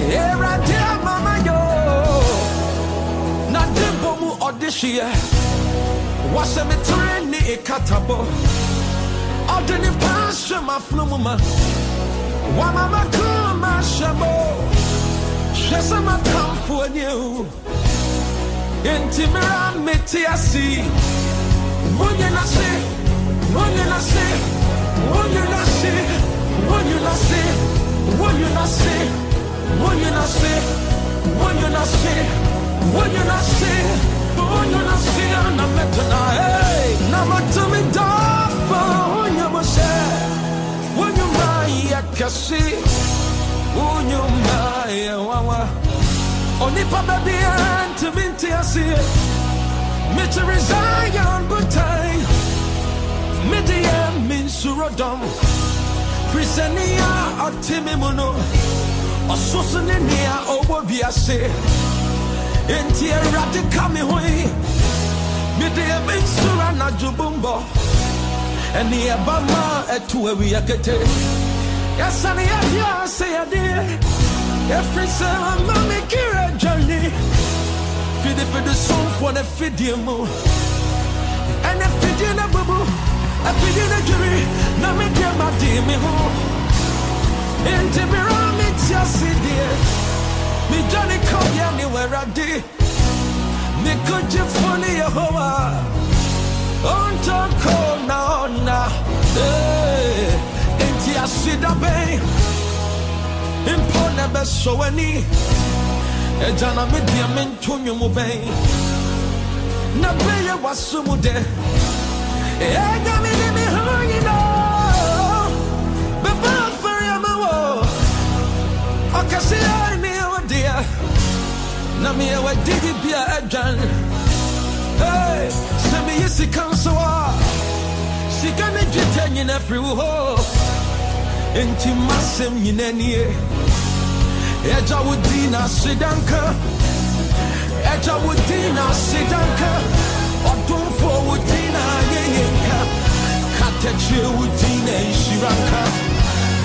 Erade mama yo. Na debo mu odishie. Wase me treni ekatabo. Odeni pashe ma flumuma. Shabo. Shese ma kamfu anyu. Intimira metiasi. Nasi. Munye nasi. Munye nasi. Munye nasi. Munye nasi when you're not sick, when you're not sick, when you're not sick, when you're not sick, I'm not meant to hey, not meant to me when you're sad, when you're my, I when you're my, wawa, only papa be and to me to see it, me resign on good time, me to am in surodom, Prisania, or Timimuno so ne nea ɔwɔ wiase enti awurade ka me ho yi mede yɛ me nsuro anadwo bombɔ ɛne ɛba ma ɛto awia kete yɛsane yɛde a sɛ yɛdeɛ yɛfiri sɛ ama me kira mu ɛne fidie no bubu afidie no dwiri na medeɛ made me ho enti mera mete ase deɛ medwane kɔyɛ ne w'awurade mekogyefo ne yehowa ɔntɔkɔ na ɔna Eh, enti aseda bɛn mpo na ɛbɛsɔ w'ani agya na medeɛ mento nwom bɛn na bɛyɛ w'aso mu dɛ ɛgya me ne me ho kasi ari mi wadia na mi wadi di bia adwan hey se mi yisi kan so a sika ne dwita nyina firi wo ho enti masem nyina nie ɛgya wo din na sedanka ɛgya wo din na sedanka ɔdomfoɔ wo din na ayɛyɛ nka katakyire wo din na nhyira nka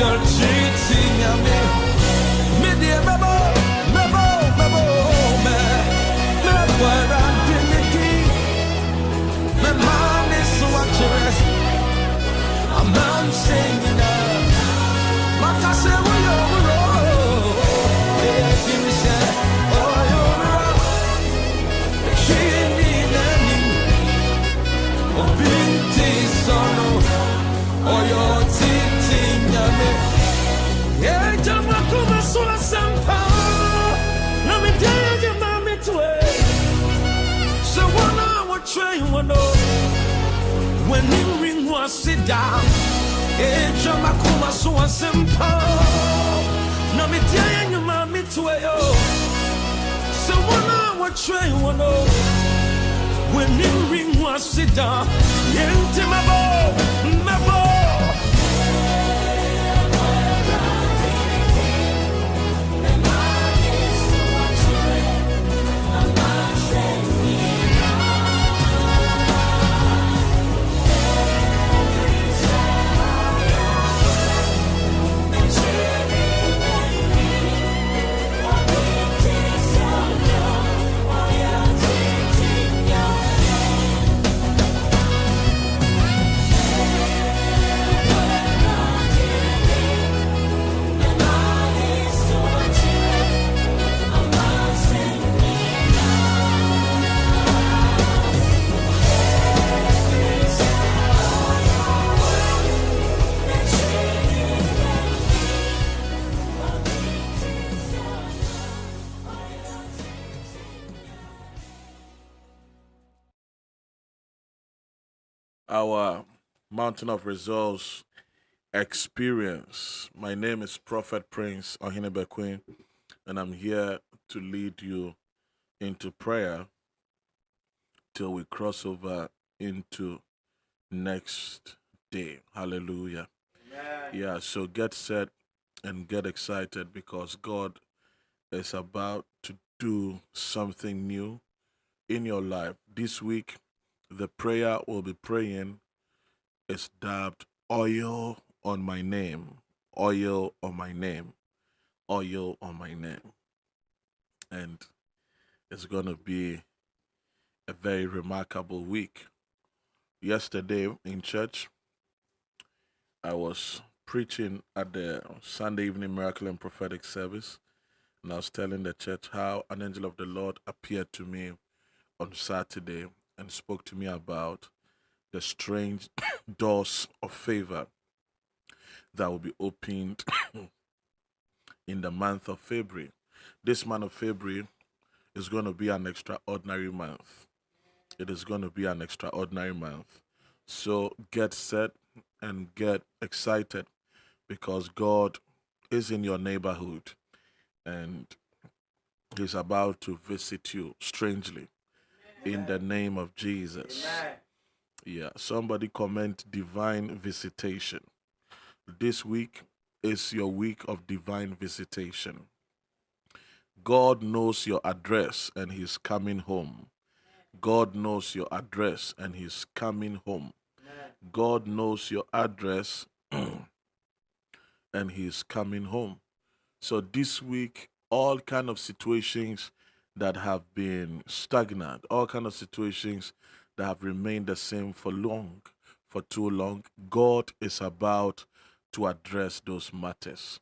열지. no. When you ring one, sit down. Eh, it's a makuma so simple. Now me tell you, mommy, to eh, yo. So one on what train one oh. When you ring one, sit down. Yeah, my boy. Our Mountain of Results experience. My name is Prophet Prince Ohinebe Queen, and I'm here to lead you into prayer till we cross over into next day. Hallelujah. Amen. Yeah, so get set and get excited because God is about to do something new in your life. This week, the prayer we'll be praying is dubbed Oil on My Name. Oil on My Name. Oil on My Name. And it's going to be a very remarkable week. Yesterday in church, I was preaching at the Sunday evening miracle and prophetic service, and I was telling the church how an angel of the Lord appeared to me on Saturday and spoke to me about the strange doors of favor that will be opened in the month of February. This month of February is going to be an extraordinary month. It is going to be an extraordinary month. So get set and get excited because God is in your neighborhood and He's about to visit you strangely in the name of Jesus. Yeah, somebody comment divine visitation. This week is your week of divine visitation. God knows your address and He's coming home. God knows your address and He's coming home. God knows your address and He's coming home. So this week, all kind of situations that have been stagnant, all kind of situations that have remained the same for long, for too long, God is about to address those matters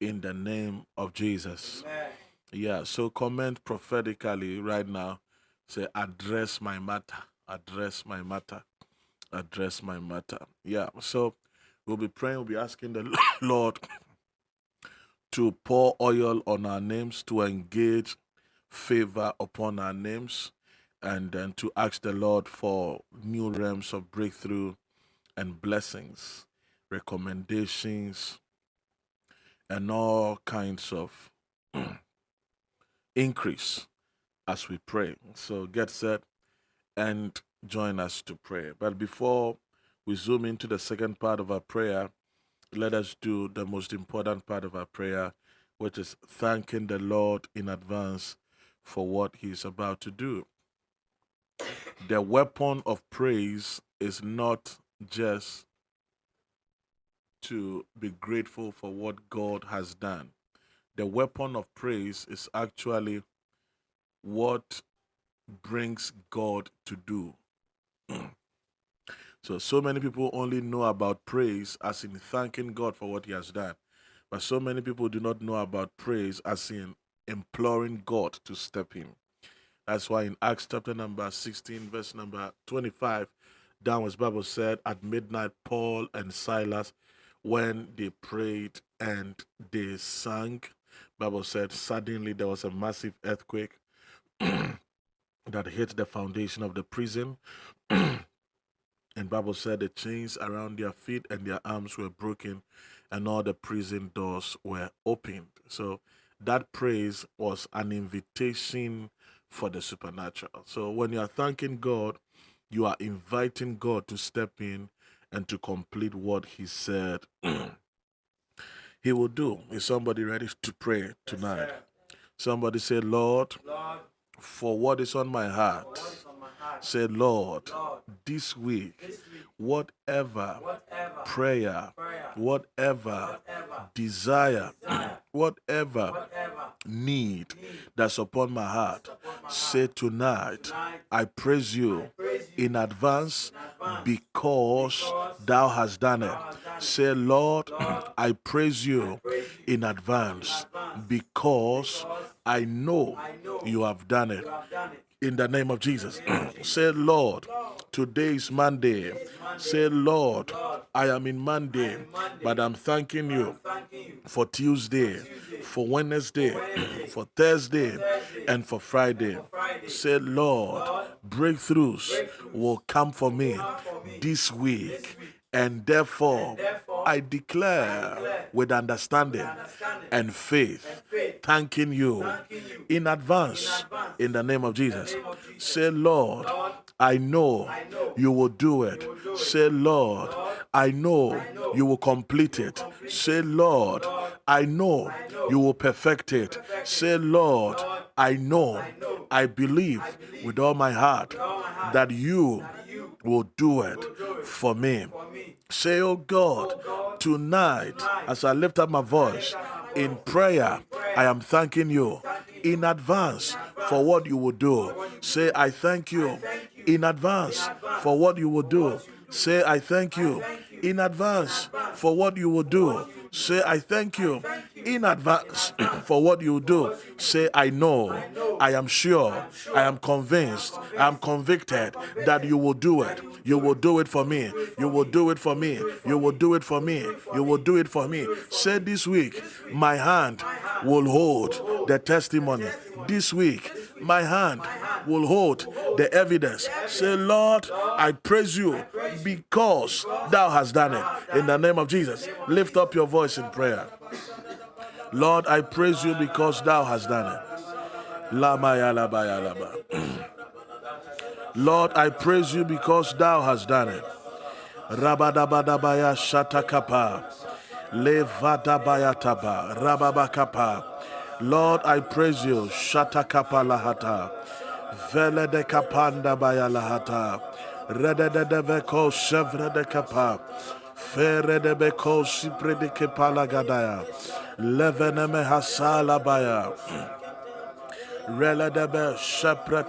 in the name of Jesus. Amen. Yeah, so comment prophetically right now. Say, address my matter, address my matter, address my matter. Yeah, so we'll be praying, we'll be asking the Lord to pour oil on our names, to engage favor upon our names, and then to ask the Lord for new realms of breakthrough and blessings, recommendations, and all kinds of increase as we pray. So get set and join us to pray. But before we zoom into the second part of our prayer, let us do the most important part of our prayer, which is thanking the Lord in advance for what He's about to do. The weapon of praise is not just to be grateful for what God has done. The weapon of praise is actually what brings God to do. so, so many people only know about praise as in thanking God for what He has done. But so many people do not know about praise as in imploring God to step in. That's why in Acts chapter number 16, verse number 25, downwards Bible said, At midnight, Paul and Silas, when they prayed and they sang, Bible said, suddenly there was a massive earthquake that hit the foundation of the prison. and Bible said the chains around their feet and their arms were broken and all the prison doors were opened. So that praise was an invitation for the supernatural. So when you are thanking God, you are inviting God to step in and to complete what he said he will do. Is somebody ready to pray tonight? Yes, somebody say, Lord, Lord for what is on my heart. Say, Lord, this, week, whatever, prayer, whatever, desire, whatever, need, that's upon my heart, say. Tonight, I praise you, in, advance because, thou hast done it. Say, Lord, I praise you, in, advance because, I know, you. Have done it. In the name of Jesus. Say, Lord, today is Monday. Say, Lord, I am in Monday, but I'm thanking you for Tuesday, for Wednesday, for Thursday, and for Friday. Say, Lord, breakthroughs will come for me this week. And therefore, I declare with understanding and faith, thanking you in advance in the name of Jesus. Say, Lord, I know you will do it. Say, Lord, I know you will complete it. Say, Lord, I know you will perfect it. Say, Lord, I know, I believe with all my heart that you will do it for me. Say, Oh God, tonight, as I lift up my voice in prayer, I am thanking you in advance for what you will do. Say, I thank you in advance for what you will do. Say, I thank you in advance for what you will do. Say, I thank you in advance for what you do. Say, I know, I am sure, I am convinced, I am convicted that you will do it. You will do it for me. You will do it for me. You will do it for me. You will do it for me. Say this week, my hand will hold the testimony. This week, my hand will hold the evidence. Say, Lord, I praise you because thou hast done it. In the name of Jesus, lift up your voice in prayer. Lord, I praise you because thou hast done it. Lord, I praise you because thou hast done it. Rabadabadabaya shatakapa. Levadabayataba. Rababakapa. Lord, I praise you. Shatakapa lahata. Vele de kapanda baya lahata. De Fere de beko sipre de kepala gadaya. Levene me hasala baya. Rele de be shepre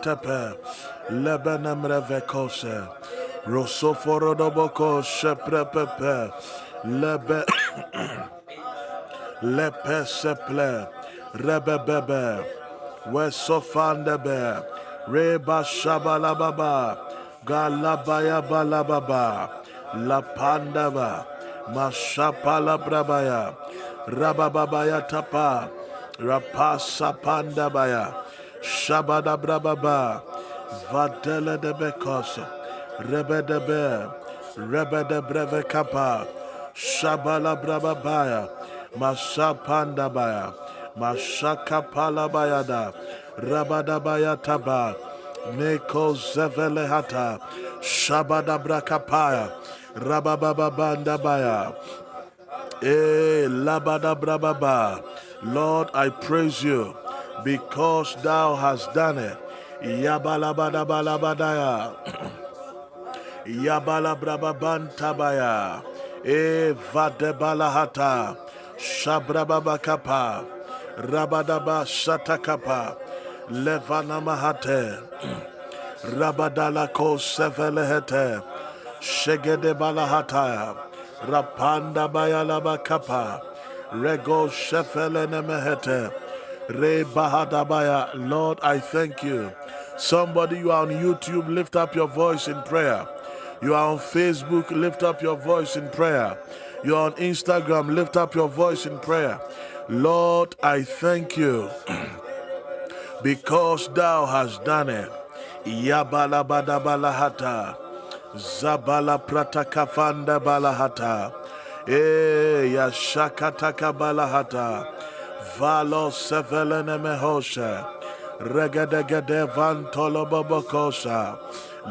revekose. Rosoforo doboko shepre pepe. Lebe. Lepe seple. Rebebebe, Wesofandebe, Reba Shabalababa, Galabaya Balababa, La Pandaba, Mashapala Brabaya, Rabababaya Tapa, Rapasa Pandabaya, Shabada Brababa, Vadele de Bekos, Rebe de Be, Rebe de Breve Kappa, Shabala Brababaya, Masapandabaya, Mashaka palabayada. Rabadabayataba. Neko zevelehata. Shabada brakapaya. Rabababandabaya. Eh, labada brababa. Lord, I praise you because thou hast done it. Yabalabadabalabadaya. Yabala brababantabaya. E vadebalahata. Shabrababakapa. Rabadaba Shatakapa Levana Mahate Rabadala Ko Sevelehete Shegede Balahata Rapanda Bayalaba Kapa Rego Shefelene Mehete Re Bahadabaya Lord I thank you. Somebody you are on YouTube lift up your voice in prayer. You are on Facebook lift up your voice in prayer. You are on Instagram lift up your voice in prayer. Lord, I thank you. Because thou hast done it. Yabala Zabala pratakafanda balahata. E yashakataka balahata. Valo sevelene mehosha. Regadegade vantolo babakosa.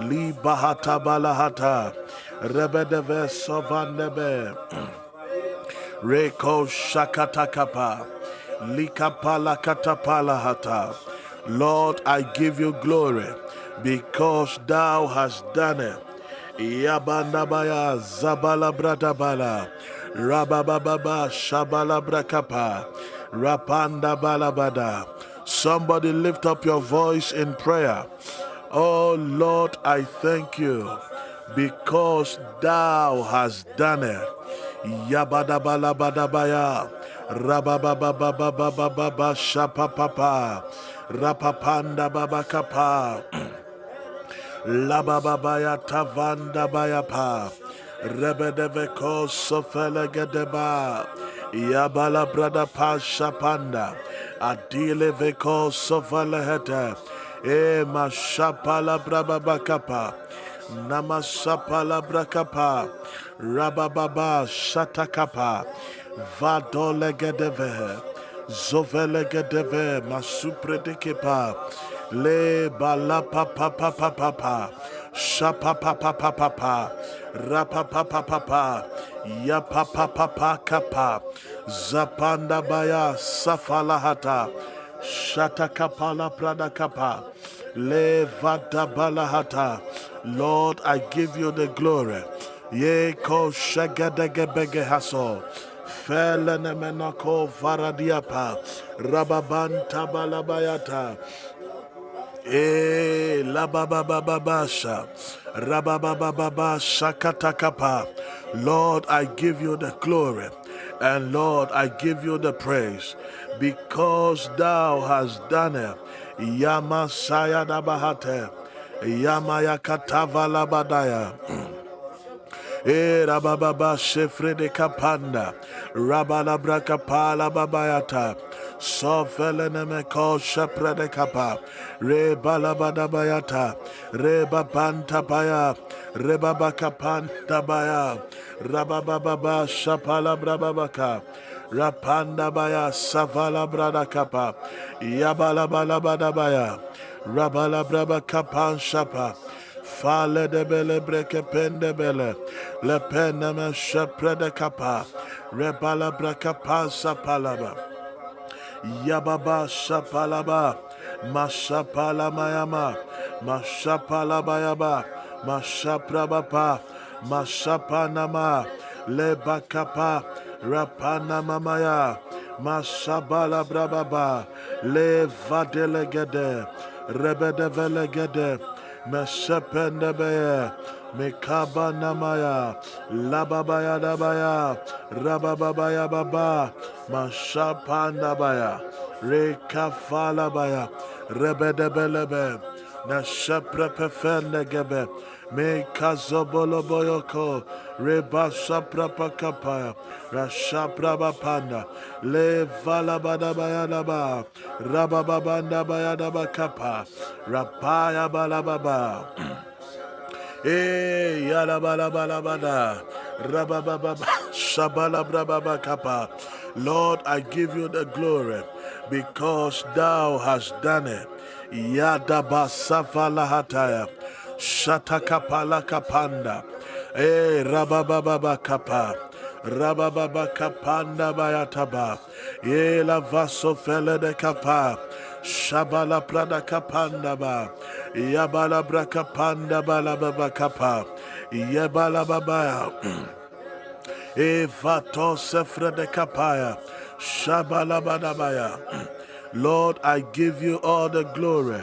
Li bahata balahata. Rebedeve sovanebe. Reko shakatakapa. Likapala katapala hata. Lord, I give you glory because thou hast done it. Yabandabaya zabala bradabala. Rabababa shabala brakapa. Rapanda balabada. Somebody lift up your voice in prayer. Oh Lord, I thank you because thou hast done it. Yabadabalabadabaya. Rabababababababa shapapapa. Rapapanda babakapa. Labababaya tavanda bayapa. Rebedeveko sofelegedeba. Yabala brada pa shapanda. Adile veko sofelehete. E mashapala brababakapa. Namasapala brakapa. Rabababa shatakapa. Vadolegedeve. Zovelegedeve. Masupredekepa. Le balapa papa papa papa. Shapa papa papa papa. Rapa papa papa. Ya papa papa kapa. Zapanda baya safalahata. Shata kapala prada kapa. Le vada balahata. Lord, I give you the glory. Ye ko shagadege haso. Felene menako varadiapa. Balabayata. Eh, la ba ba ba ba ba sha, ra ba ba ba ba ba shakatakapa. Lord, I give you the glory, and Lord, I give you the praise, because Thou hast done it. Yama sayada bahate, yamaya katavala badaya. E rabababa shefre de kapanda. Rabala braka pala babayata. Sofelene me ko shepre de kapa. Re balabada bayata. Re babanta baya. Re babaka panta baya. Rabababa shapala brababaka. Rapanda baya savala brada kapa. Yabala balabada baya. Rabala braba kapan shapa. Fale de bele breke pende bele. Le pene me shepre de kapa. Rebala braka pansa palaba. Yababa shapalaba. Mashapala mayama. Mashapalaba yaba. Mashaprabapa. Mashapanama. Le bakapa. Rapana mamaya. Mashabala brababa. Le vadelegede. Rebede velegede. Mesependebeye, Mekaba Namaya, Lababaya Dabaya, Rabababaya Baba, Mashapandabaya, Rekafalabaya, Rebedebelebe, Nashaprepefendegebe, Mekazoboloboyoko, Rebasaprapakapaya, Rashaprabapanda, Le Valabadabayadaba, Rabababandabayadabakapa, Rapaya Balababa. Eh, Lord, I give you the glory because thou hast done it. Yadaba safalahataya, shatakapala kapanda, eh, rabababa kapa. Rabababa kapanda bayataba. Ye la vaso fele de kapa. Shabala prada kapanda ba. Yabala braka panda bala baba kapa. Yabala babaya. Evato sefre de kapaya. Shabala badabaya. Lord, I give you all the glory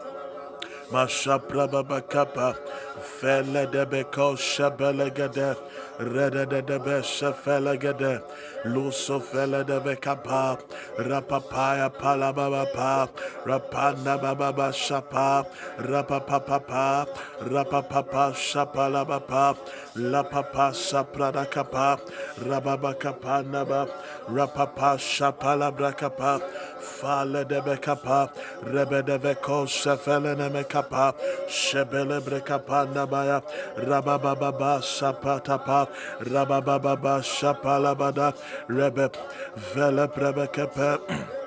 Mashaprababa kappa, fele de beko shabelegade, rede de de be shafelegade, luso fele de be kappa, rapapaya palababa pa, rapanda bababa shapa, rapapapa, rapapapa shapalabapa, la papa saprada kappa, rababa kappa naba, rapapa shapalabra kappa, fale de be kappa, rebe de veko shafelene me kappa, shebele bre kappa nabaya, rabababa sapatapa, rabababa shapalabada, rebe vele prebe kepe.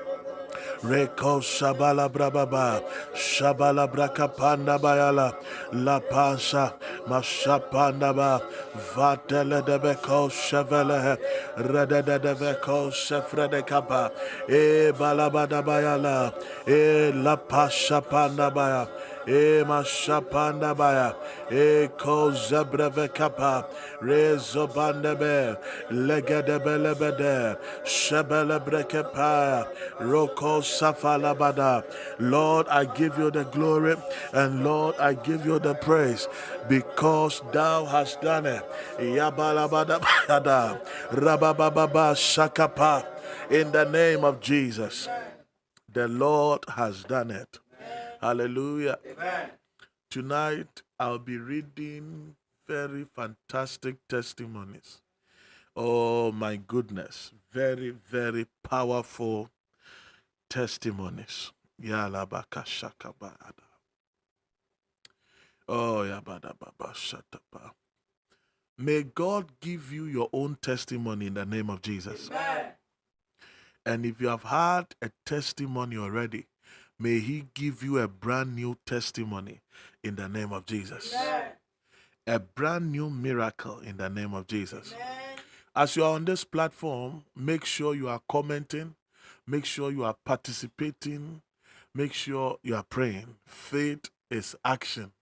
Reko Shabala Brababa, Shabala Brakapanda Bayala, La Pansa, Mashapandaba, Vatele de Beko Chevele, Rede de Beko Chefrede Kapa, E Balabada Bayala, E La Pasha Pandabaya, e mashapanda baya. E ko zebreve kapa rezo bandebe. Legede belebede shebele brekepa roko safalabada. Lord I give you the glory and Lord I give you the praise because thou hast done it. Yabalabada rabababa shakapa. In the name of Jesus the Lord has done it Hallelujah. Amen. Tonight I'll be reading very fantastic testimonies. Oh my goodness. Very, very powerful testimonies. Yalabaka shakabada. Oh yabada baba shataba. May God give you your own testimony in the name of Jesus. Amen. And if you have had a testimony already, May He give you a brand new testimony in the name of Jesus. Amen. A brand new miracle in the name of Jesus. Amen. As you are on this platform, make sure you are commenting, make sure you are participating, make sure you are praying. Faith is action.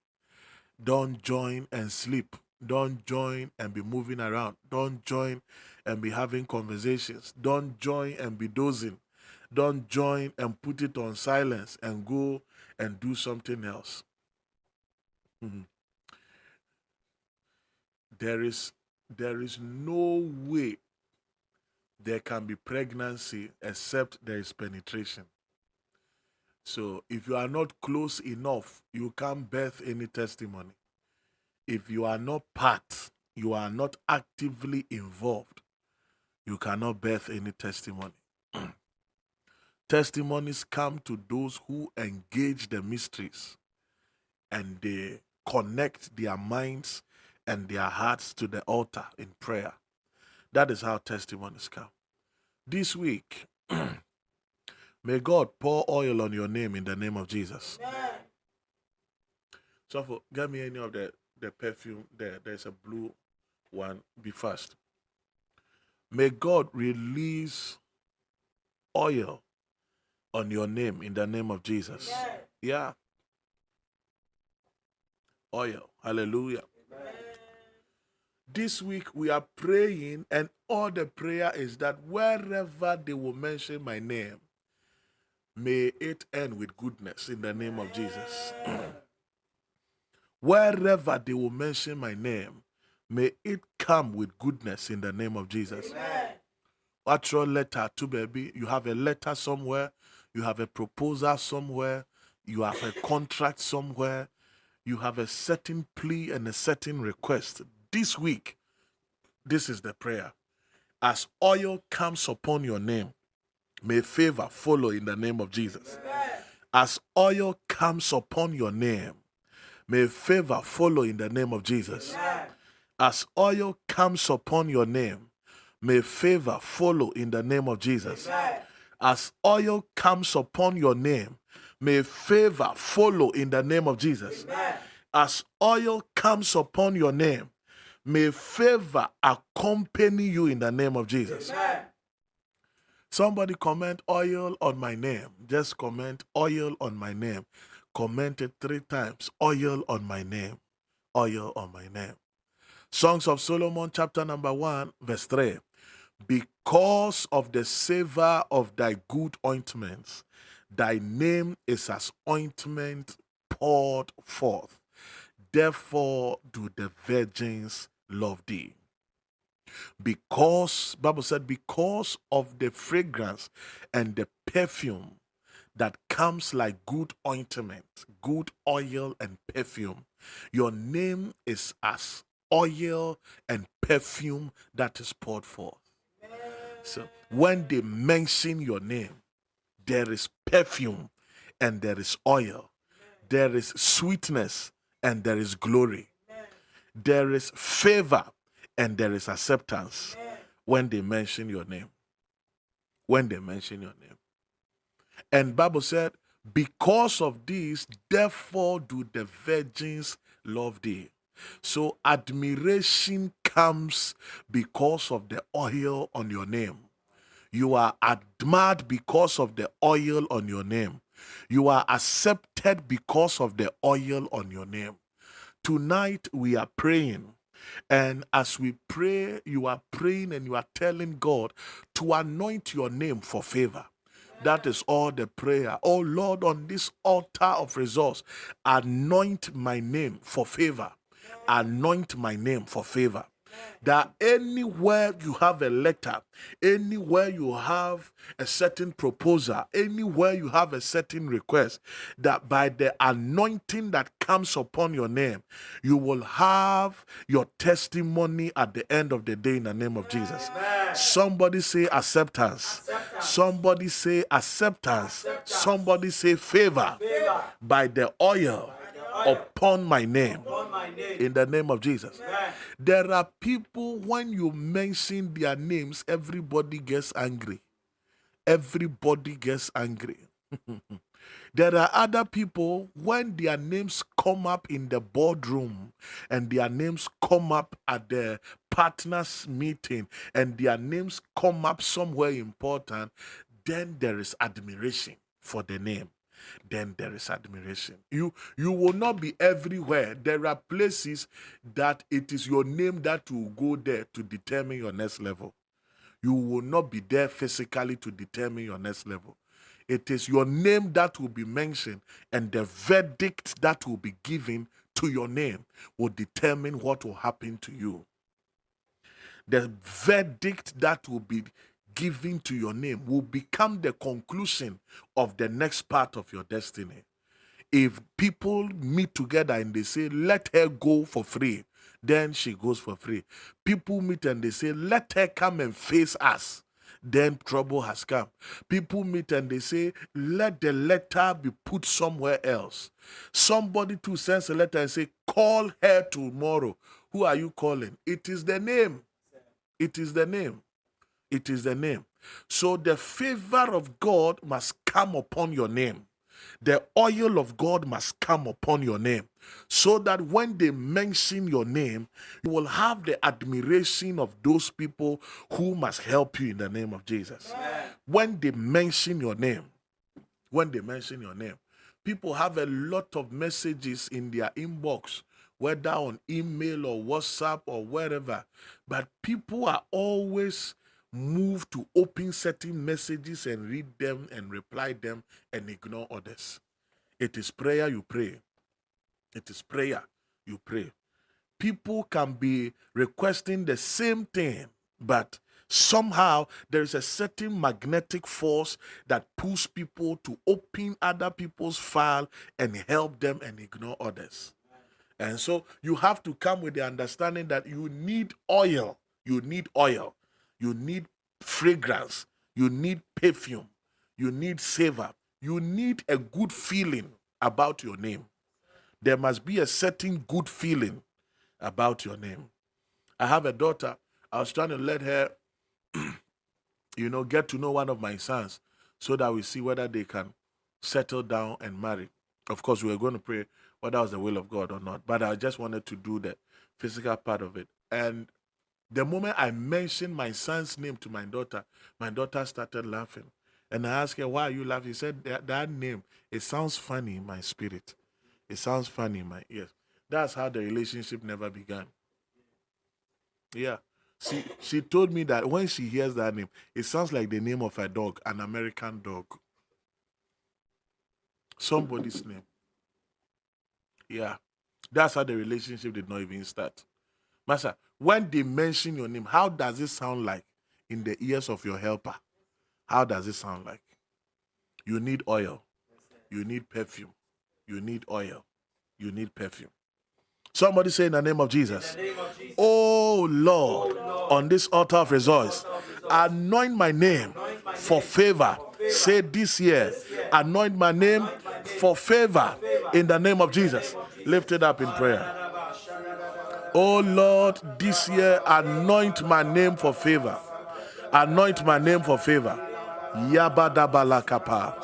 Don't join and sleep. Don't join and be moving around. Don't join and be having conversations. Don't join and be dozing. Don't join and put it on silence and go and do something else. Mm-hmm. There is there is no way there can be pregnancy except there is penetration. So if you are not close enough, you can't birth any testimony. If you are not part, you are not actively involved, you cannot birth any testimony. Testimonies come to those who engage the mysteries and they connect their minds and their hearts to the altar in prayer. That is how testimonies come. This week, may God pour oil on your name in the name of Jesus. Amen. So, for, get me any of the, the perfume there. There's a blue one. Be fast. May God release oil on your name in the name of Jesus. Amen. Yeah. Oil. Hallelujah. Amen. This week we are praying, and all the prayer is that wherever they will mention my name, may it end with goodness in the name of Jesus. wherever they will mention my name, may it come with goodness in the name of Jesus. Amen. What's your letter to baby? You have a letter somewhere you have a proposal somewhere, you have a contract somewhere, you have a certain plea and a certain request. This week, this is the prayer. As oil comes upon your name, may favor follow in the name of Jesus. As oil comes upon your name, may favor follow in the name of Jesus. As oil comes upon your name, may favor follow in the name of Jesus. Amen. As oil comes upon your name, may favor follow in the name of Jesus. Amen. As oil comes upon your name, may favor accompany you in the name of Jesus. Amen. Somebody comment oil on my name. Just comment oil on my name. Comment it three times. Oil on my name. Oil on my name. Songs of Solomon, chapter number 1, verse 3 because of the savor of thy good ointments, thy name is as ointment poured forth. Therefore do the virgins love thee. Because, Bible said, because of the fragrance and the perfume that comes like good ointment, good oil and perfume, your name is as oil and perfume that is poured forth. So when they mention your name, there is perfume and there is oil, there is sweetness and there is glory, there is favor and there is acceptance when they mention your name. When they mention your name. And Bible said, because of this, therefore do the virgins love thee. So admiration comes because of the oil on your name. You are admired because of the oil on your name. You are accepted because of the oil on your name. Tonight we are praying. And as we pray, you are praying and you are telling God to anoint your name for favor. That is all the prayer. Oh Lord, on this altar of resource, anoint my name for favor. Anoint my name for favor that anywhere you have a letter, anywhere you have a certain proposal, anywhere you have a certain request, that by the anointing that comes upon your name, you will have your testimony at the end of the day in the name of Jesus. Amen. Somebody say acceptance. acceptance. Somebody say acceptance. acceptance. Somebody say favor, favor. by the oil upon my name. In the name of Jesus. There are people, when you mention their names, everybody gets angry. Everybody gets angry. There are other people, when their names come up in the boardroom and their names come up at the partners meeting and their names come up somewhere important, then there is admiration for the name then there is admiration. You you will not be everywhere. There are places that it is your name that will go there to determine your next level. You will not be there physically to determine your next level. It is your name that will be mentioned, and the verdict that will be given to your name will determine what will happen to you. The verdict that will be giving to your name will become the conclusion of the next part of your destiny. If people meet together and they say, let her go for free, then she goes for free. People meet and they say, let her come and face us, then trouble has come. People meet and they say, let the letter be put somewhere else. Somebody to sends a letter and say, call her tomorrow. Who are you calling? It is the name. It is the name. It is the name. So the favor of God must come upon your name. The oil of God must come upon your name. So that when they mention your name, you will have the admiration of those people who must help you in the name of Jesus. Amen. When they mention your name, when they mention your name, people have a lot of messages in their inbox whether on email or WhatsApp or wherever. But people are always move to open certain messages and read them and reply them and ignore others. It is prayer you pray. It is prayer you pray. People can be requesting the same thing, but somehow there is a certain magnetic force that pulls people to open other people's file and help them and ignore others. And so you have to come with the understanding that you need oil. You need oil you need fragrance, you need perfume, you need savor, you need a good feeling about your name. There must be a certain good feeling about your name. I have a daughter. I was trying to let her, you know, get to know one of my sons so that we see whether they can settle down and marry. Of course, we were going to pray whether that was the will of God or not, but I just wanted to do the physical part of it. And the moment I mentioned my son's name to my daughter, my daughter started laughing. And I asked her, Why are you laughing? She said, That, that name, it sounds funny in my spirit. It sounds funny in my ears. That's how the relationship never began. Yeah. She, she told me that when she hears that name, it sounds like the name of a dog, an American dog. Somebody's name. Yeah. That's how the relationship did not even start. Master, when they mention your name, how does it sound like in the ears of your helper? How does it sound like? You need oil. You need perfume. You need oil. You need perfume. Somebody say in the name of Jesus. Name of Jesus. Oh, Lord, oh Lord, on this altar of rejoice, anoint my name for favor. Say this year, anoint my name for favor in the name of Jesus. Lift it up in prayer. Oh Lord, this year anoint my name for favor. Anoint my name for favor. Yabadabalakapa.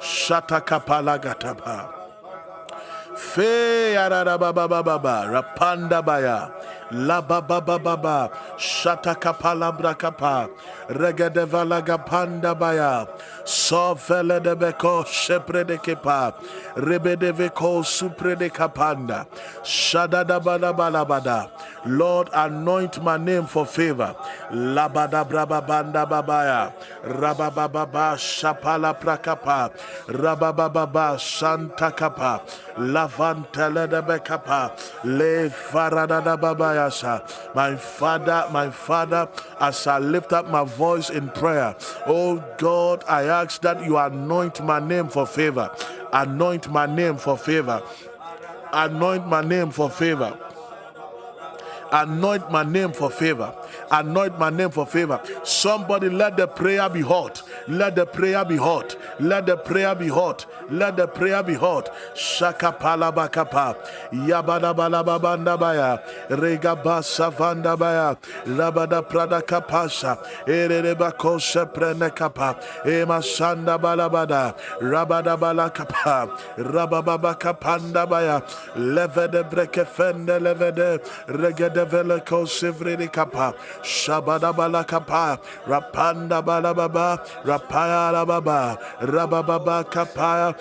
Shatakapalagatapa. Fe baba rapanda baya. La baba baba ba. Shata kapala brakapa. Regede valaga panda baya. So vele de beko shepre de kepa. Rebe de veko supre de kapanda. Shada da bada bala bada. Lord, anoint my name for favor. Labada braba banda babaya. Rabababa shapala prakapa. Rabababa santa kapa. Lavantele My father, my father, as I lift up my voice in prayer, oh God, I ask that you anoint my name for favor. Anoint my name for favor. Anoint my name for favor Anoint my name for favor. Anoint my name for favor. Somebody let the prayer be hot. Let the prayer be hot. Let the prayer be hot. Let the prayer be hot. Shaka palabakapa. Yabada balababanda baya. Rega basa vanda baya. Rabada prada kapasha. Ereba kosha prene kapa. Ema sanda balabada. Rabada balakapa. Rabababa kapanda baya. Levede breke fende levede. Regede devele ko sivridi kapa. Shabada bala kapa. Rapanda bala baba. Rapaya rababa kapaya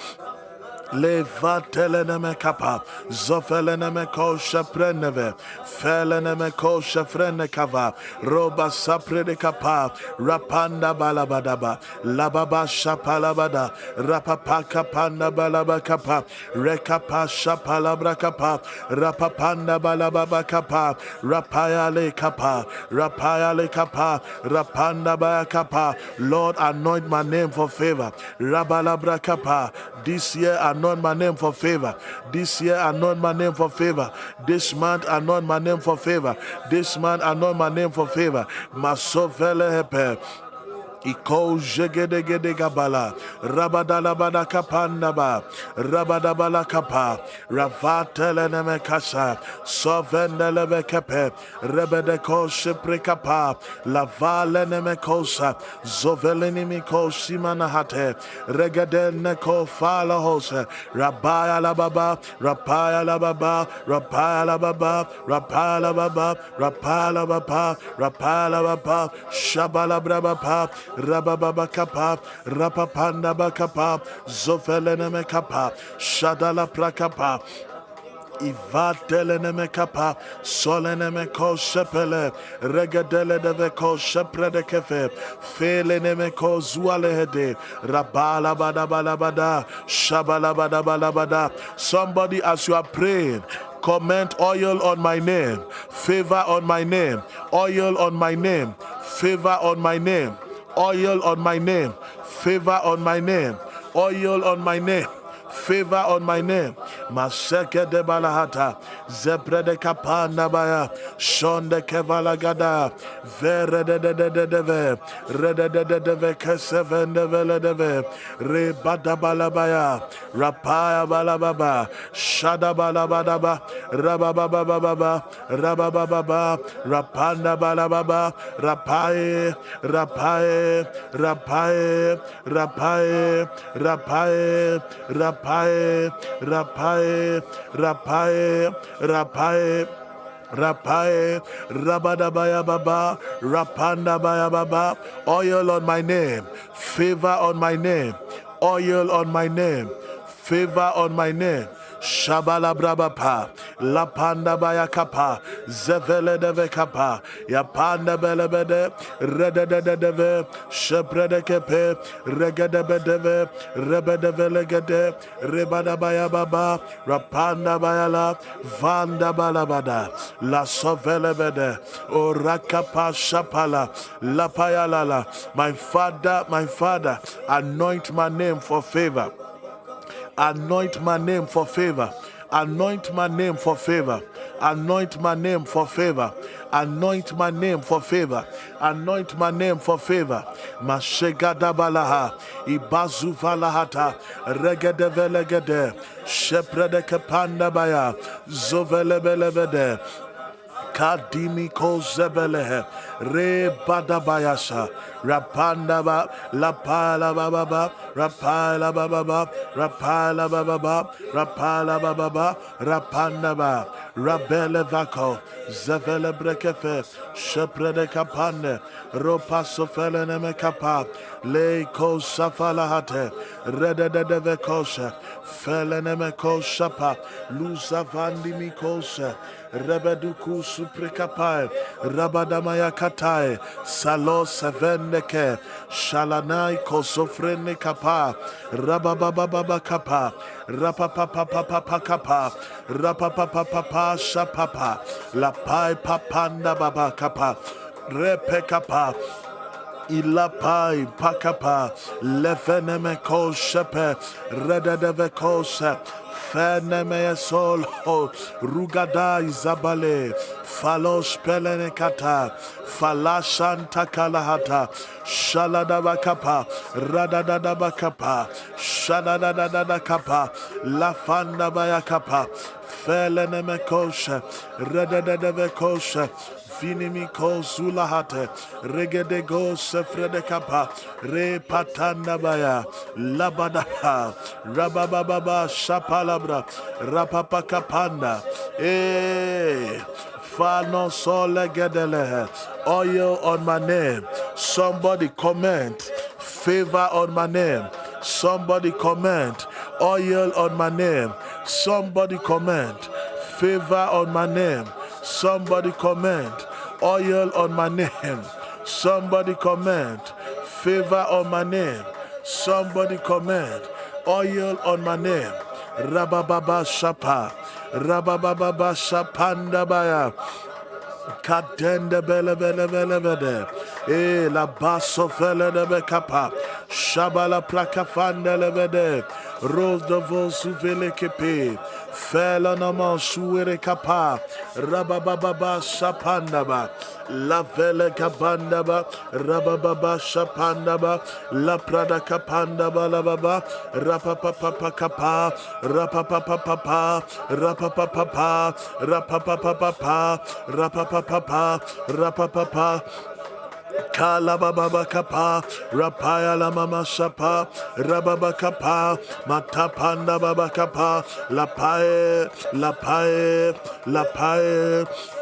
Levateleneme kapa, zofeleneme kosha preneve, feleneme kosha frene kava, roba sapre de kapa, rapanda balabadaba, lababa shapalabada, rapapa kapanda balaba kapa, rekapa shapalabra kapa, rapapanda balababa kapa, rapaya le kapa, rapaya le kapa, rapanda baya kapa. Lord, anoint my name for favor. Rabalabra kapa. This year, anoint my name for favor. This year, anoint my name for favor. This month, anoint my name for favor. This month, anoint my name for favor. Iko jegedegede gabala. Rabadala bada kapanda ba. Rabadabala kapa. Ravatele neme kasa. Sovendele be kepe. Rebede ko shipre kapa. Lavale neme kosa. Zovelini mi ko simana. Regede neko fala hose. Rabaya la baba. Rapaya la baba. Rapaya la baba. Rapaya la baba. Rapaya la baba. Rapaya la baba. Shabala braba pa. Rabababa kapa, Rapapanda bakapa, Zofeleneme kapa, Shadala prakapa, Ivateleneme kapa, soleneme ko sepele, regadele de ko sepre de kefe, feleneme ko zualehede, rabala bada bada bada, shabala bada bada bada. Somebody as you are praying, comment oil on my name, favor on my name, oil on my name, favor on my name, oil on my name, favor on my name, oil on my name. Favor on my name. Maseke de balahata, zepre de kapanda baya, shon de kevala gada, vere de de de de de ve, re de de de ve keseven de vele de ve, re bada balabaya, rapaya balababa, shada balabadaba, rababababa, rabababa, rapanda balababa, rapaye, rapaye, rapaye, rapaye, rapaye, rapaye, rapae, rapae, rapae, rapae. Rapae, Rabadabaya Baba, Rapanda Baya Baba, oil on my name, favor on my name, oil on my name, favor on my name. Shabala brabapa, la panda baya kapa, zevele deve kapa, ya panda bele bede, rede de de deve, shepre de kepe, regede bedeve, rebe de vele gede, rebada baya baba, rapanda baya la, vanda balabada, la sovele bede, o rakapa shapala, la payalala. My father, my father, anoint my name for favor. Anoint my name for favor. Anoint my name for favor. Anoint my name for favor. Anoint my name for favor. Anoint my name for favor. Mashegada balaha. Ibazu. Regede velegede. Baya. Zovelebelebede. Kadimiko Zebelehe, Re Badabayasa, Rapanda Ba, rapala ba ba ba, Rapala ba Rapala ba, Rapala ba Rapanda Ba, Rabele Vako, Zevele Brekefe, Sheprede Kapane, Ropa Sofelene Mekapa, Leiko Safalahate, Redede Vekosha, Felene Mekosha, Lusa Vandimikosha, rebeduku suprekapai rabadamaya katai salo sevendeke shalanai kosofrene kapa rababababa kapa rapapapapapa kapa rapapapapa shapapa lapai papanda baba kapa repekapa ilapai pakapa lefeneme ko shepe rededeve kose Fenemeye sol ho rugada izabale falosh pelenekata falashanta kalahata shaladabakapa radadadabakapa shaladadadakapa lafandabayakapa felenemekoshe redededevekoshe koshe rededeve koshe finimi ko zulahate regede go sefrede kapa re patanda baya labadaha rabababa shapalabra rapapa kapanda eh fano sole gedele oil on my name. Somebody comment favor on my name. Somebody comment oil on my name. Somebody comment favor on my name Somebody comment oil on my name. Somebody comment favor on my name. Somebody comment oil on my name. Rabababa Shapa. Rabababa Shapanda Baya. Katende bele bele bele bele. E la basso fele de be capa. Shabala plaka fande le. Rose de vos souvele kepe. Fela nama suere kapa. Rabababa sapandaba. La vele kapandaba. Rabababa sapandaba. La prada kapandaba la baba. Rapapapa kapa. Rapapapa. Rapapapa. Rapapapa. Rapapapa. Rapapapa. Kalababa kapa, rapaya la mama sapa, rababa kapa, matapanda baba kapa, lapae, lapae, lapae.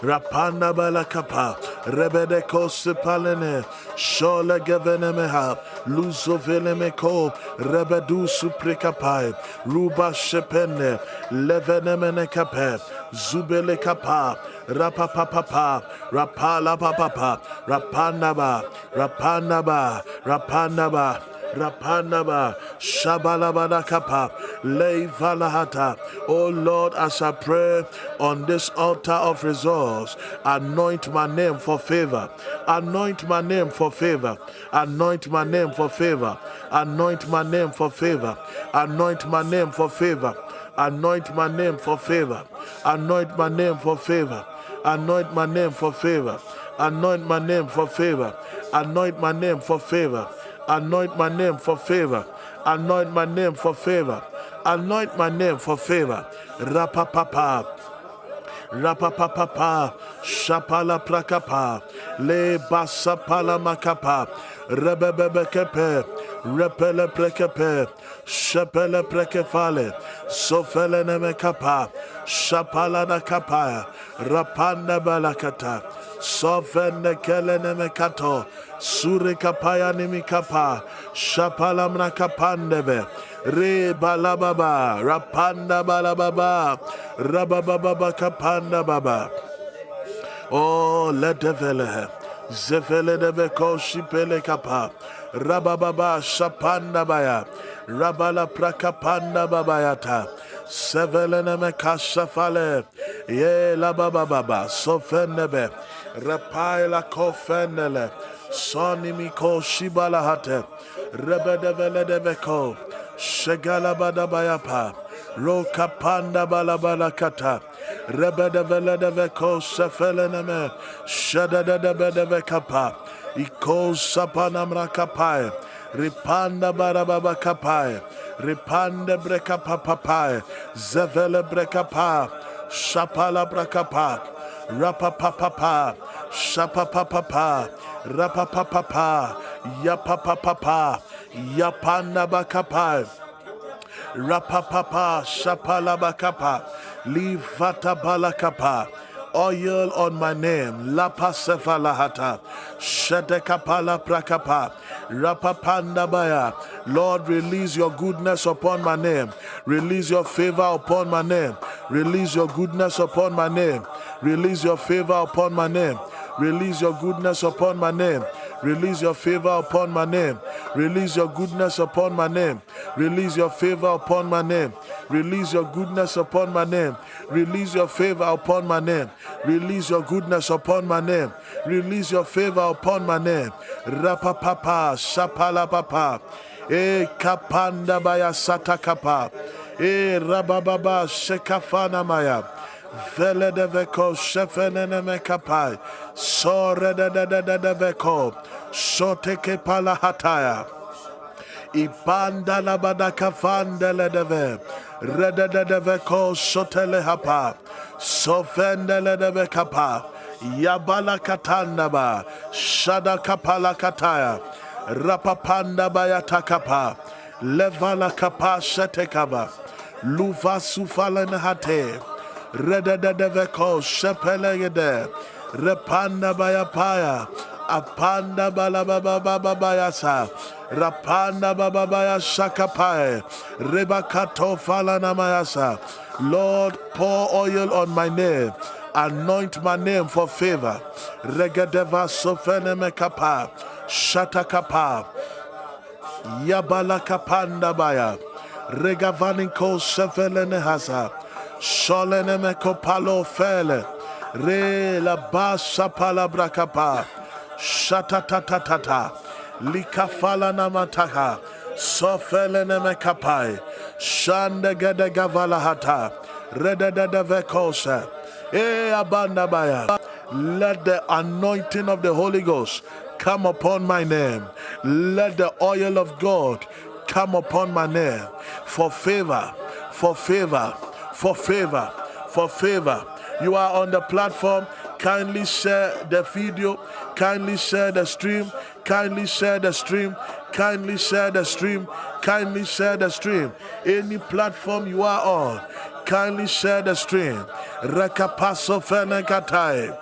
Rapana balakapa. Rebedekos palene. Shola gevenemeha. Luzovelemeko. Rebedu suprikapai, Ruba shepene. Levenemene kape. Zubele kapa. Rapapapapa. Rapala papapa. Rapanaba. Rapanaba. Rapanaba rapanaba, shabalabada kapa, leivalahata. Oh Lord, as I pray on this altar of resource, anoint my name for favor. Anoint my name for favor. Anoint my name for favor. Anoint my name for favor. Anoint my name for favor. Anoint my name for favor. Anoint my name for favor. Anoint my name for favor. Anoint my name for favor. Anoint my name for favor. Anoint my name for favor. Anoint my name for favor. Anoint my name for favor. Rapapapa. Rapapapa. Shapala prakapa. Le basapala makapa. Rebebebekepe. Repele prekepe. Shapele prekefale. Sofele nemekapa. Shapala nakapa. Rapanda balakata. Sofene kele nemekato. Sure kapaya nimikapa. Shapala mnakapandeve. Re balababa. Rapanda balababa. Oh, rabababa kapanda baba. Oh, let the vele. Zefele de shipele kapa. Rabababa shapanda baya. Rabala prakapanda babayata. Sevelene me kashafale. Ye la baba baba. Sofenebe. Rapaila kofenele. Sonimiko shibalahate. Rebedeveledeveko. Shegalabadabayapa. Rokapanda balabalakata. Rebedeveledeveko sefeleneme. Shadadadabedevekapa. Iko sapanamra kapai. Ripanda barababa kapai. Ripanda breka Papai, Zevele breka pa. Shapala Brekapa. Rapapapapa. Shapapapapa. Rapapapapa. Yapapapapa. Yapanda bakapai. Rapapapa, Shapalabakapa, Livata balakapa oil on my name. Lapa sefalahata. Shedekapala prakapa. Rapapandabaya. Lord, release your goodness upon my name. Release your favor upon my name. Release your goodness upon my name. Release your favor upon my name. Release your goodness upon my name. Release your favor upon my name. Release your goodness upon my name. Release your favor upon my name. Release your goodness upon my name. Release your favor upon my name. Release your goodness upon my name. Release your favor upon my name. Rapapapa, Shapala Papa. E kapanda baya satakapa. E rabababa shekafana maya. Vele de veko shefenene mekapai. Sore de de de de de veko. Shoteke pala hataya. Ipanda la badaka fandele deve. Rede de de hapa. Yabala kataya. Shetekaba. Luva. Rededeveko shepelegede. Repanda bayapaya. Apanda balabababayasa. Rapanda bababaya shakapae. Rebakato falanamayasa. Lord, pour oil on my name. Anoint my name for favor. Regedeva sofeneme kapa. Shatakapa. Yabala kapanda baya. Regavaniko sefelene hasa. Sholene mekopalo fele. Re la basa palabra kapa. Shatatatata. Likafala namataka. Sofelene mekapai. Shande gede gavala hata. Rede de de vekose. E abanda baya. Let the anointing of the Holy Ghost come upon my name. Let the oil of God come upon my name for favor, for favor, for favor, for favor. You are on the platform. Kindly share the video. Kindly share the stream. Kindly share the stream. Kindly share the stream. Kindly share the stream. Any platform you are on, kindly share the stream. Rekapaso fenekatai.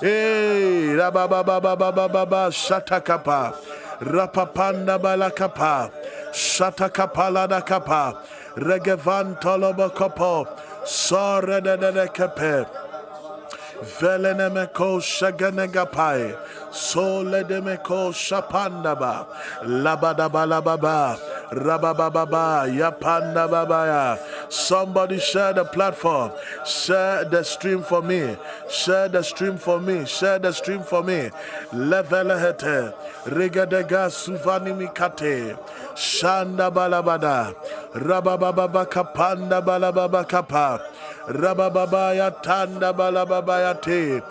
Hey, rababababababa shatakapa. Rapapanda balakapa. Shatakapala da kapa. Regevan toloba kopo. Sore de de de kepe. Velenemeko shaganagapai. Sole demeko shapandaba. Labadaba lababa. Rabababa. Yapanda babaya. Somebody share the platform. Share the stream for me. Share the stream for me. Share the stream for me. Levelehete. Rigadega suvanimikate. Shanda balabada. Rabababa kapanda balababa kapa. Rabababa yatanda balababa yate.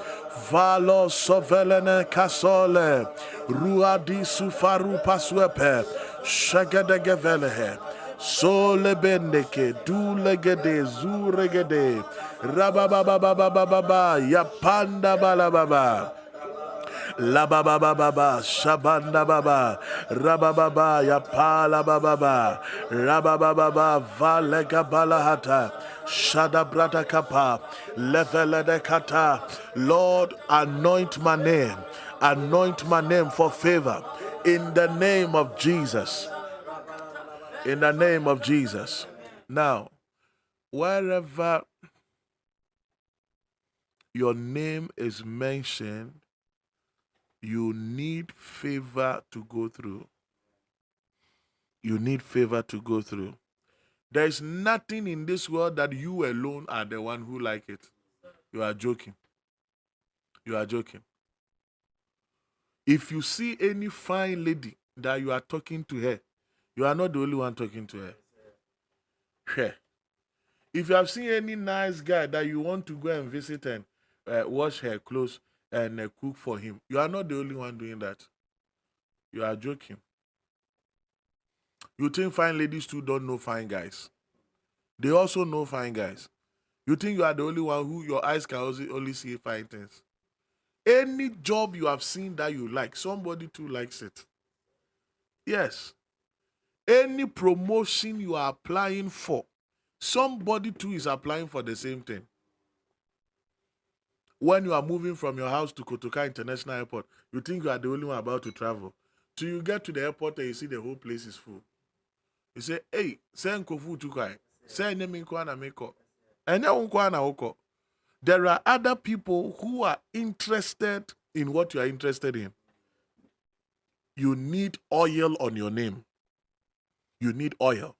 Valo sovelene kasole. Ruadi sufaru paswepe. Shagadegevelehe. Sole bendeke, dulegede, zuregede, rababababababa, yapanda balababa. La baba baba ba shabanda baba rabababa ya pala baba rabababa valega balahata shada brada kapa levele de kata. Lord anoint my name. Anoint my name for favor. In the name of Jesus. In the name of Jesus. Now wherever your name is mentioned you need favor to go through. You need favor to go through. There is nothing in this world that you alone are the one who like it. You are joking. You are joking. If you see any fine lady that you are talking to her, you are not the only one talking to her. Sure. If you have seen any nice guy that you want to go and visit and uh, wash her clothes, and uh, cook for him. You are not the only one doing that. You are joking. You think fine ladies too don't know fine guys. They also know fine guys. You think you are the only one who your eyes can only see fine things. Any job you have seen that you like, somebody too likes it. Yes. Any promotion you are applying for, Somebody too is applying for the same thing. When you are moving from your house to Kotoka International Airport, you think you are the only one about to travel. Till you get to the airport and you see the whole place is full. You say, hey, send kofu to kai. Send name na meko. And na There are other people who are interested in what you are interested in. You need oil on your name. You need oil.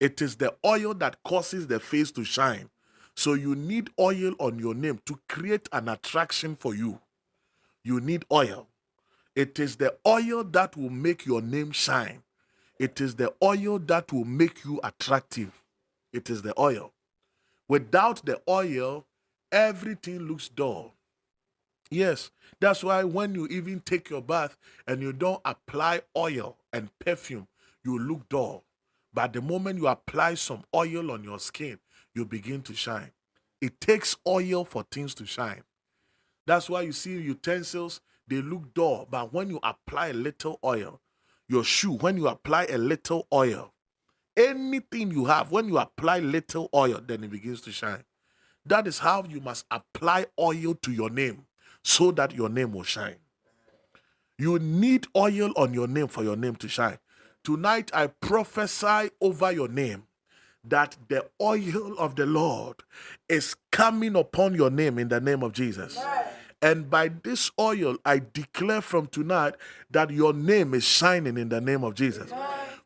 It is the oil that causes the face to shine. So you need oil on your name to create an attraction for you. You need oil. It is the oil that will make your name shine. It is the oil that will make you attractive. It is the oil. Without the oil, everything looks dull. Yes, that's why when you even take your bath and you don't apply oil and perfume, you look dull. But the moment you apply some oil on your skin, you begin to shine. It takes oil for things to shine. That's why you see utensils, they look dull, but when you apply a little oil, your shoe, when you apply a little oil, anything you have, when you apply little oil, then it begins to shine. That is how you must apply oil to your name so that your name will shine. You need oil on your name for your name to shine. Tonight, I prophesy over your name that the oil of the Lord is coming upon your name in the name of Jesus. And by this oil, I declare from tonight that your name is shining in the name of Jesus.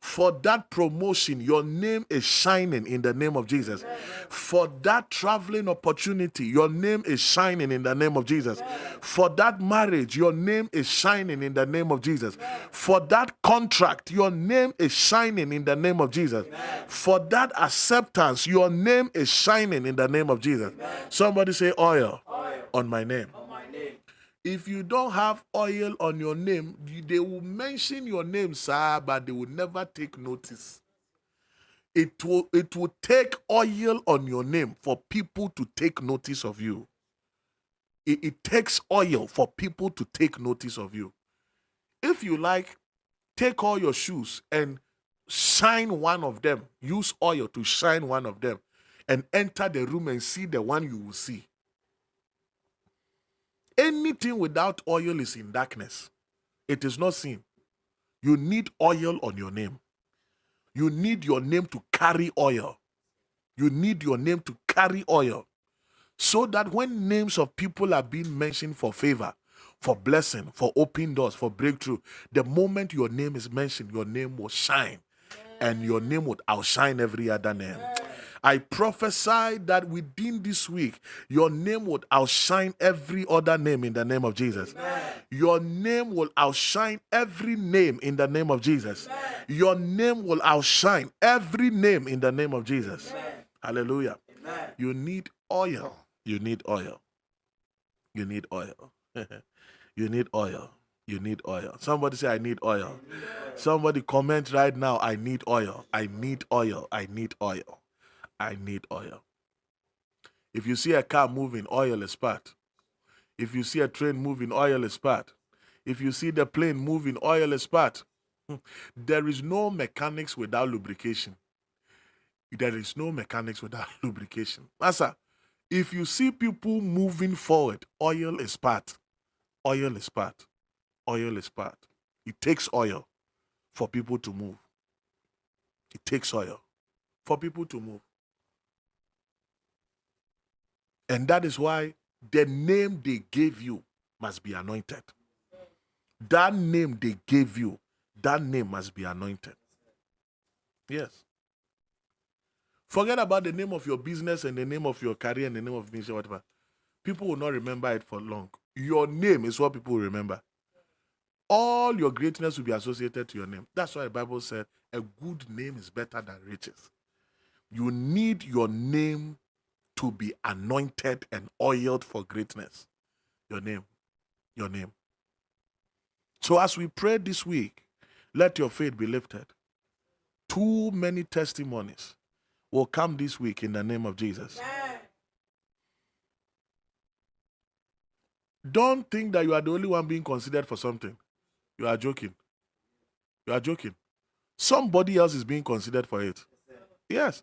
For that promotion, your name is shining in the name of Jesus. For that traveling opportunity, your name is shining in the name of Jesus. For that marriage, your name is shining in the name of Jesus. For that contract, your name is shining in the name of Jesus. For that acceptance, your name is shining in the name of Jesus. Somebody say oil, on my name if you don't have oil on your name, they will mention your name, sir, but they will never take notice. It will, it will take oil on your name for people to take notice of you. It, it takes oil for people to take notice of you. If you like, take all your shoes and shine one of them. Use oil to shine one of them and enter the room and see the one you will see. Anything without oil is in darkness. It is not seen. You need oil on your name. You need your name to carry oil. You need your name to carry oil. So that when names of people are being mentioned for favor, for blessing, for open doors, for breakthrough, the moment your name is mentioned, your name will shine. And your name would outshine every other name. I prophesy that within this week, your name would outshine every other name in the name of Jesus. Amen. Your name will outshine every name in the name of Jesus. Amen. Your name will outshine every name in the name of Jesus. Amen. Hallelujah. You need oil. You need oil. You need oil. you need oil. You need oil. Somebody say, I need oil. Somebody comment right now, I need oil. I need oil. I need oil. I need oil. If you see a car moving, oil is part. If you see a train moving, oil is part. If you see the plane moving, oil is part. Hmm. There is no mechanics without lubrication. There is no mechanics without lubrication. Master, if you see people moving forward, oil is part. Oil is part. Oil is part. It takes oil for people to move. It takes oil for people to move. And that is why the name they gave you must be anointed. That name they gave you, that name must be anointed. Yes. Forget about the name of your business and the name of your career and the name of ministry, whatever. People will not remember it for long. Your name is what people will remember. All your greatness will be associated to your name. That's why the Bible said a good name is better than riches. You need your name to be anointed and oiled for greatness. Your name. Your name. So as we pray this week, let your faith be lifted. Too many testimonies will come this week in the name of Jesus. Don't think that you are the only one being considered for something. You are joking. You are joking. Somebody else is being considered for it. Yes.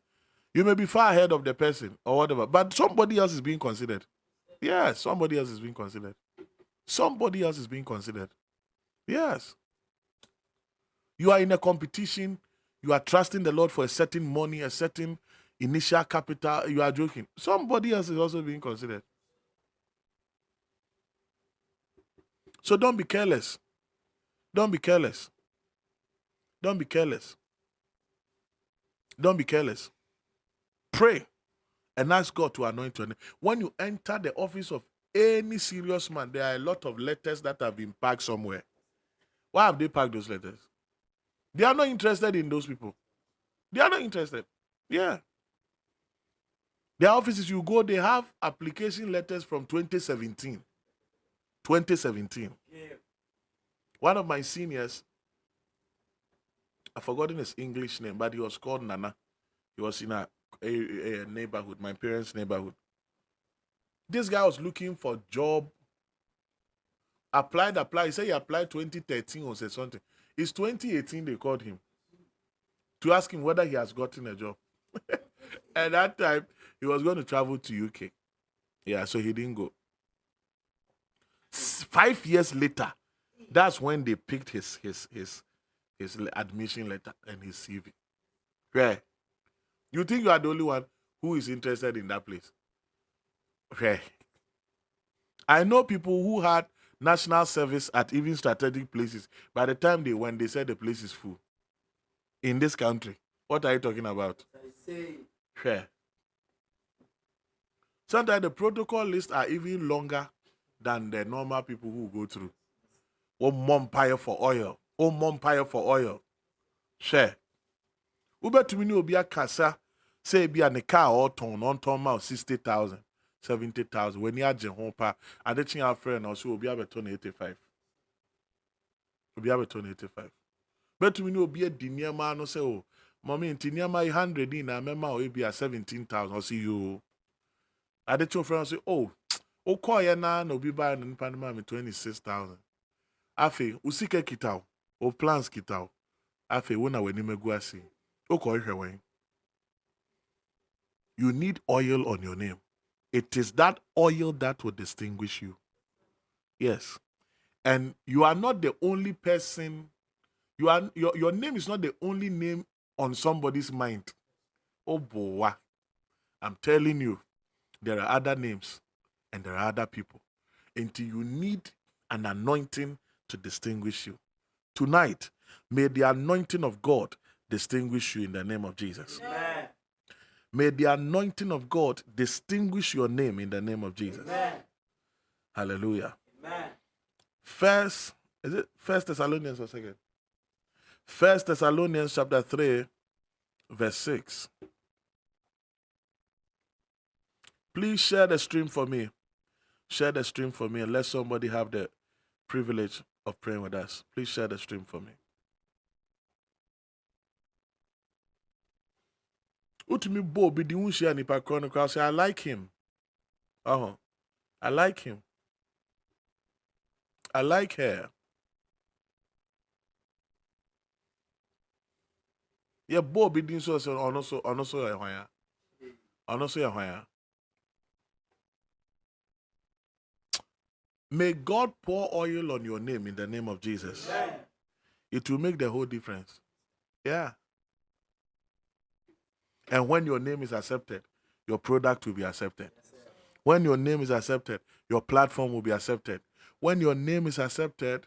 You may be far ahead of the person or whatever, but somebody else is being considered. Yes, somebody else is being considered. Somebody else is being considered. Yes. You are in a competition. You are trusting the Lord for a certain money, a certain initial capital. You are joking. Somebody else is also being considered. So don't be careless. Don't be careless. Don't be careless. Don't be careless. Pray and ask God to anoint name. When you enter the office of any serious man, there are a lot of letters that have been packed somewhere. Why have they packed those letters? They are not interested in those people. They are not interested. Yeah. Their offices, you go, they have application letters from 2017. 2017. Yeah. One of my seniors, I've forgotten his English name, but he was called Nana. He was in a, a, a neighborhood, my parents' neighborhood. This guy was looking for job. Applied, applied. He said he applied 2013 or said something. It's 2018 they called him to ask him whether he has gotten a job. At that time, he was going to travel to UK. Yeah, so he didn't go. Five years later, that's when they picked his his his his admission letter and his CV. Where? You think you are the only one who is interested in that place? Where? I know people who had national service at even strategic places. By the time they went, they said the place is full. In this country. What are you talking about? Where? Sometimes the protocol lists are even longer than the normal people who go through. Oh, one umpire for oil. Oh, one umpire for oil. Share. wobɛtumi ne obi akasa sɛ ebi a ne car ɔtɔn na ɔntɔn ma sixty thousand seventy thousand. W'ani agye ho pa. Adekye afrɛ na ɔsɛ obi abɛtɔ na eighty five obi abɛtɔ na eighty five bɛtumi ne obi adi nneɛma no sɛ o mɔmi nti nneɛma yi hundred yi na mɛma o ebi a seventeen thousand. Ɔsɛ yoo adekye ofrɛ no sɛ o okɔɔyɛ naa na obi baa na nipa no maa mi twenty six thousand. Afei osika kita o o plans kita o afei wo na w'anim egu ase. Okɔɔhwɛ wɔn you need oil on your name. It is that oil that will distinguish you. Yes. And you are not the only person, you are your, your name is not the only name on somebody's mind. Oh boy. I'm telling you, there are other names and there are other people. Until you need an anointing to distinguish you. Tonight, may the anointing of God distinguish you in the name of Jesus. Amen. May the anointing of God distinguish your name in the name of Jesus. Amen. Hallelujah. Amen. First, is it First Thessalonians or second? First Thessalonians chapter 3, verse 6. Please share the stream for me. Share the stream for me and let somebody have the privilege of praying with us. Please share the stream for me. Wotumi bɔ obi de wunhyia nipa korɔ no koraa sɛ i like him. Ɔho i like him. I like her. Yɛbɔ obi din so sɛ ɔno so ɔno so yɛ hwan a ɔno so yɛ hwan a May God pour oil on your name in the name of Jesus. It will make the whole difference. Yeah. And when your name is accepted, your product will be accepted. When your name is accepted, your platform will be accepted. When your name is accepted,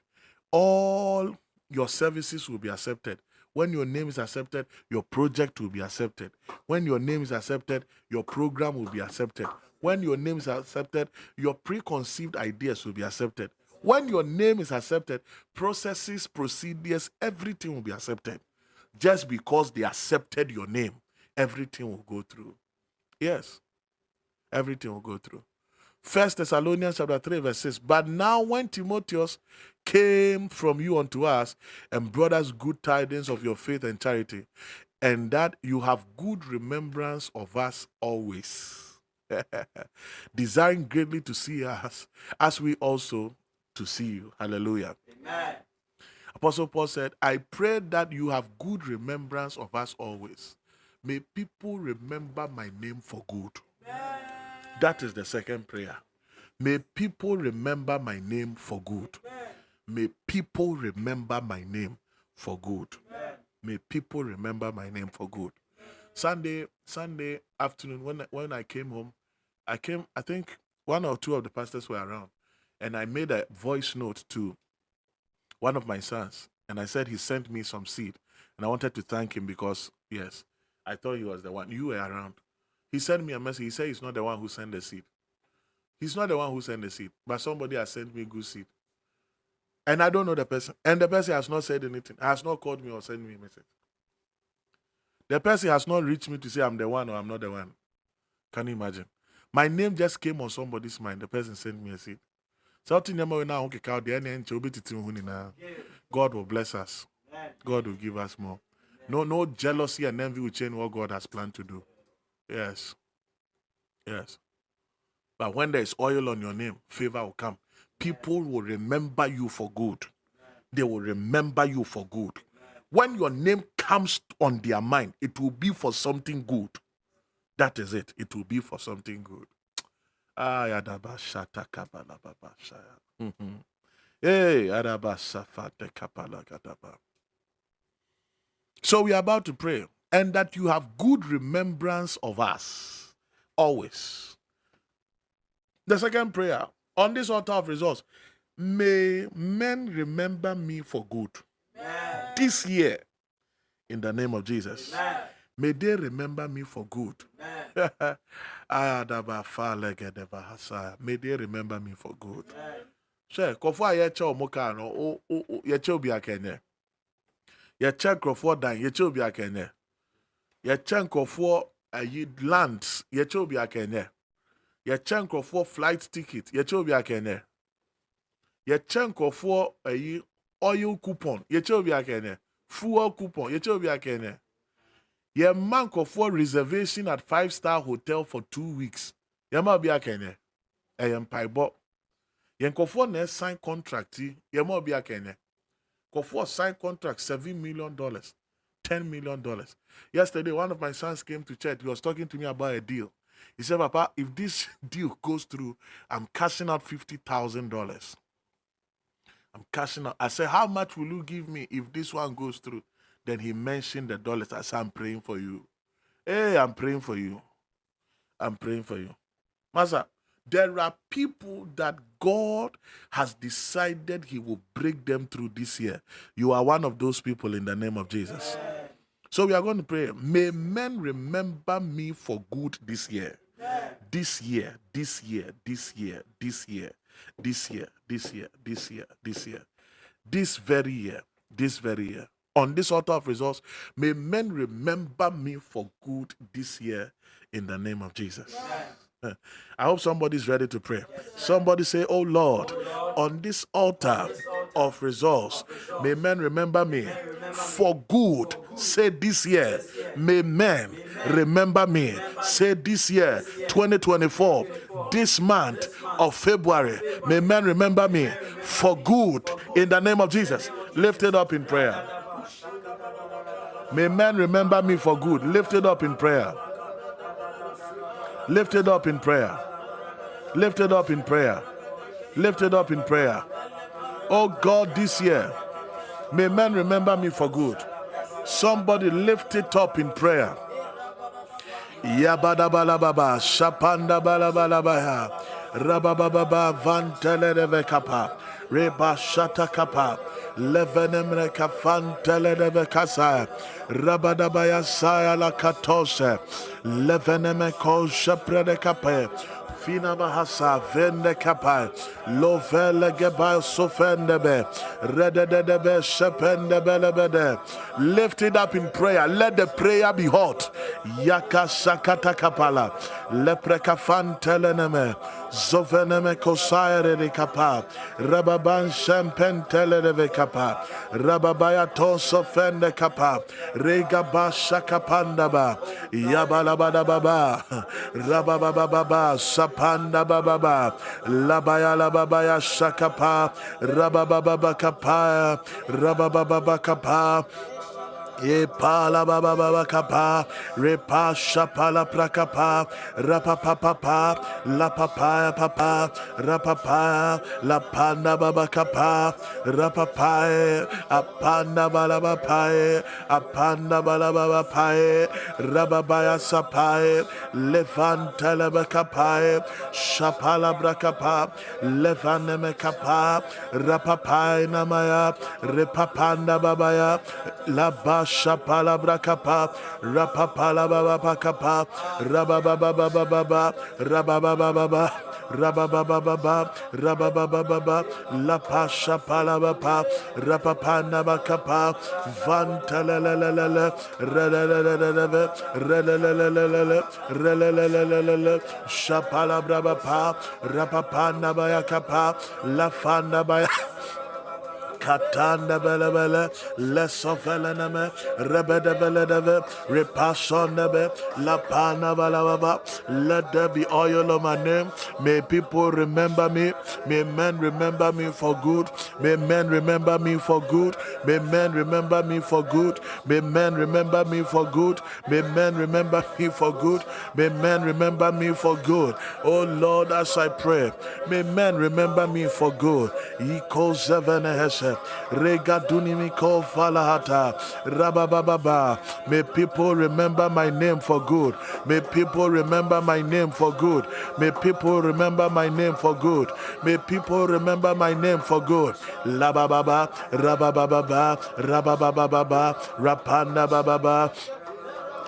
all your services will be accepted. When your name is accepted, your project will be accepted. When your name is accepted, your program will be accepted. When your name is accepted, your preconceived ideas will be accepted. When your name is accepted, processes, procedures, everything will be accepted. Just because they accepted your name everything will go through. Yes, everything will go through. First Thessalonians chapter 3, verse 6. But now when Timotheus came from you unto us and brought us good tidings of your faith and charity, and that you have good remembrance of us always, desiring greatly to see us, as we also to see you. Hallelujah. Amen. Apostle Paul said, I pray that you have good remembrance of us always May people remember my name for good. That is the second prayer. May people remember my name for good. May people remember my name for good. May people remember my name for good. Sunday, Sunday afternoon, when I, when I came home, I came. I think one or two of the pastors were around, and I made a voice note to one of my sons, and I said he sent me some seed, and I wanted to thank him because yes, I thought he was the one. You were around. He sent me a message. He said he's not the one who sent the seed. He's not the one who sent the seed, but somebody has sent me good seed. And I don't know the person. And the person has not said anything, has not called me or sent me a message. The person has not reached me to say I'm the one or I'm not the one. Can you imagine? My name just came on somebody's mind. The person sent me a seed. God will bless us. God will give us more. No, no jealousy and envy will change what God has planned to do. Yes. Yes. But when there is oil on your name, favor will come. People will remember you for good. They will remember you for good. When your name comes on their mind, it will be for something good. That is it. It will be for something good. Mm-hmm. Hey, so we are about to pray, and that you have good remembrance of us always. The second prayer on this altar of results, may men remember me for good Amen. this year in the name of Jesus. Amen. May they remember me for good. May they remember me for good. Sure, kɔfo a yɛkyɛ ɔmo kaa no yɛkyɛ obi yɛkyɛ nkurɔfoɔ dan yɛkyɛ obi akɛnyɛ yɛkyɛ nkurɔfoɔ ayi lands yɛkyɛ obi akɛnyɛ yɛkyɛ nkurɔfoɔ flight ticket yɛkyɛ obi akɛnɛ. Yɛkyɛ nkurɔfoɔ ayi oil coupon yɛkyɛ obi akɛnɛ. Fuel coupon yɛkyɛ obi akɛnɛ. Yɛma nkurɔfoɔ reservation at five star hotel for two weeks. Yɛma obi akɛnɛ. Ɛyɛ mpaebɔ. Yɛn na ɛsign contract yɛma obi akɛnɛ nkurɔfoɔ sign contract seven million dollars ten million dollars yesterday one of my sons came to church he was talking to me about a deal he said, Papa, if this deal goes through, I'm cashing out $50,000. I'm cashing out. I said, How much will you give me if this one goes through? Then he mentioned the dollars. I said, I'm praying for you. Hey, I'm praying for you. I'm praying for you. Master, there are people that God has decided He will break them through this year. You are one of those people in the name of Jesus. So we are going to pray. May men remember me for good this year. This year, this year, this year, this year, this year, this year, this year, this year, this very year, this very year. On this altar of results, may men remember me for good this year in the name of Jesus. I hope somebody's ready to pray. Somebody say, Oh Lord, on this altar of results, may men remember me for good. Say this year, may men remember me. Say this year, 2024, this month of February, may men remember me for good in the name of Jesus. Lift it up in prayer. May men remember me for good. Lift it up in prayer. Lift it up in prayer. Lift it up in prayer. Lift it up in prayer. Oh God, this year, may men remember me for good. Somebody lift it up in prayer. Shapanda Balabalabaya, Rabababa, Reba Shata Kappa, Levenemre Kafanteleve Kasa, Rabadabaya Saya Katose, Leveneme Kosha Predekape, Fina Mahasa Vende Kapai Lovele Geba Sofendebe Rededebe Shepende Belebede Lift it up in prayer. Let the prayer be hot. Yaka Sakata Kapala. Leprekafan Teleneme Zoveneme Kosire de kapa, Rababan Shempentele de kapa, Rababaya Toso Fende Capa, Regabasha Capandaba, Yabalabada Baba, Rabababa Baba, Sapanda Baba, Labaya Lababaya Shakapa, Rabababa kapa, Rabababa kapa, Epala baba baba kapa, repa shapala prakapa, rapapapa, la papaya papa, rapapa, la pa panda baba kapa, rapapae, apanda balaba pae, apanda balaba pae, rababaya sapae, levantala bakapae, shapala brakapa, levaneme kapa, rapapae namaya, repapanda babaya, la shapala brakapa, rapapala baba pakapa, rababababababa, rabababababa. Rababababa, Rababababa, Lapa Shapalabapa, Rapapanabakapa, Vantalalala, Ralalalala, Ralalalala, Ralalalala, Shapalabrabapa, Rapapanabayakapa, Lafanabaya katanda bele bele rebede bele deve repasonebe la pana balababa let there be oil on my name. May people remember me. May men remember me for good. May men remember me for good. May men remember me for good. May men remember me for good. May men remember me for good. May men remember me for good. Oh lord as i pray may men remember me for good May people remember my name for good. May people remember my name for good. May people remember my name for good. May people remember my name for good. Labababa Rabababa Rabababa Rapanda Bababa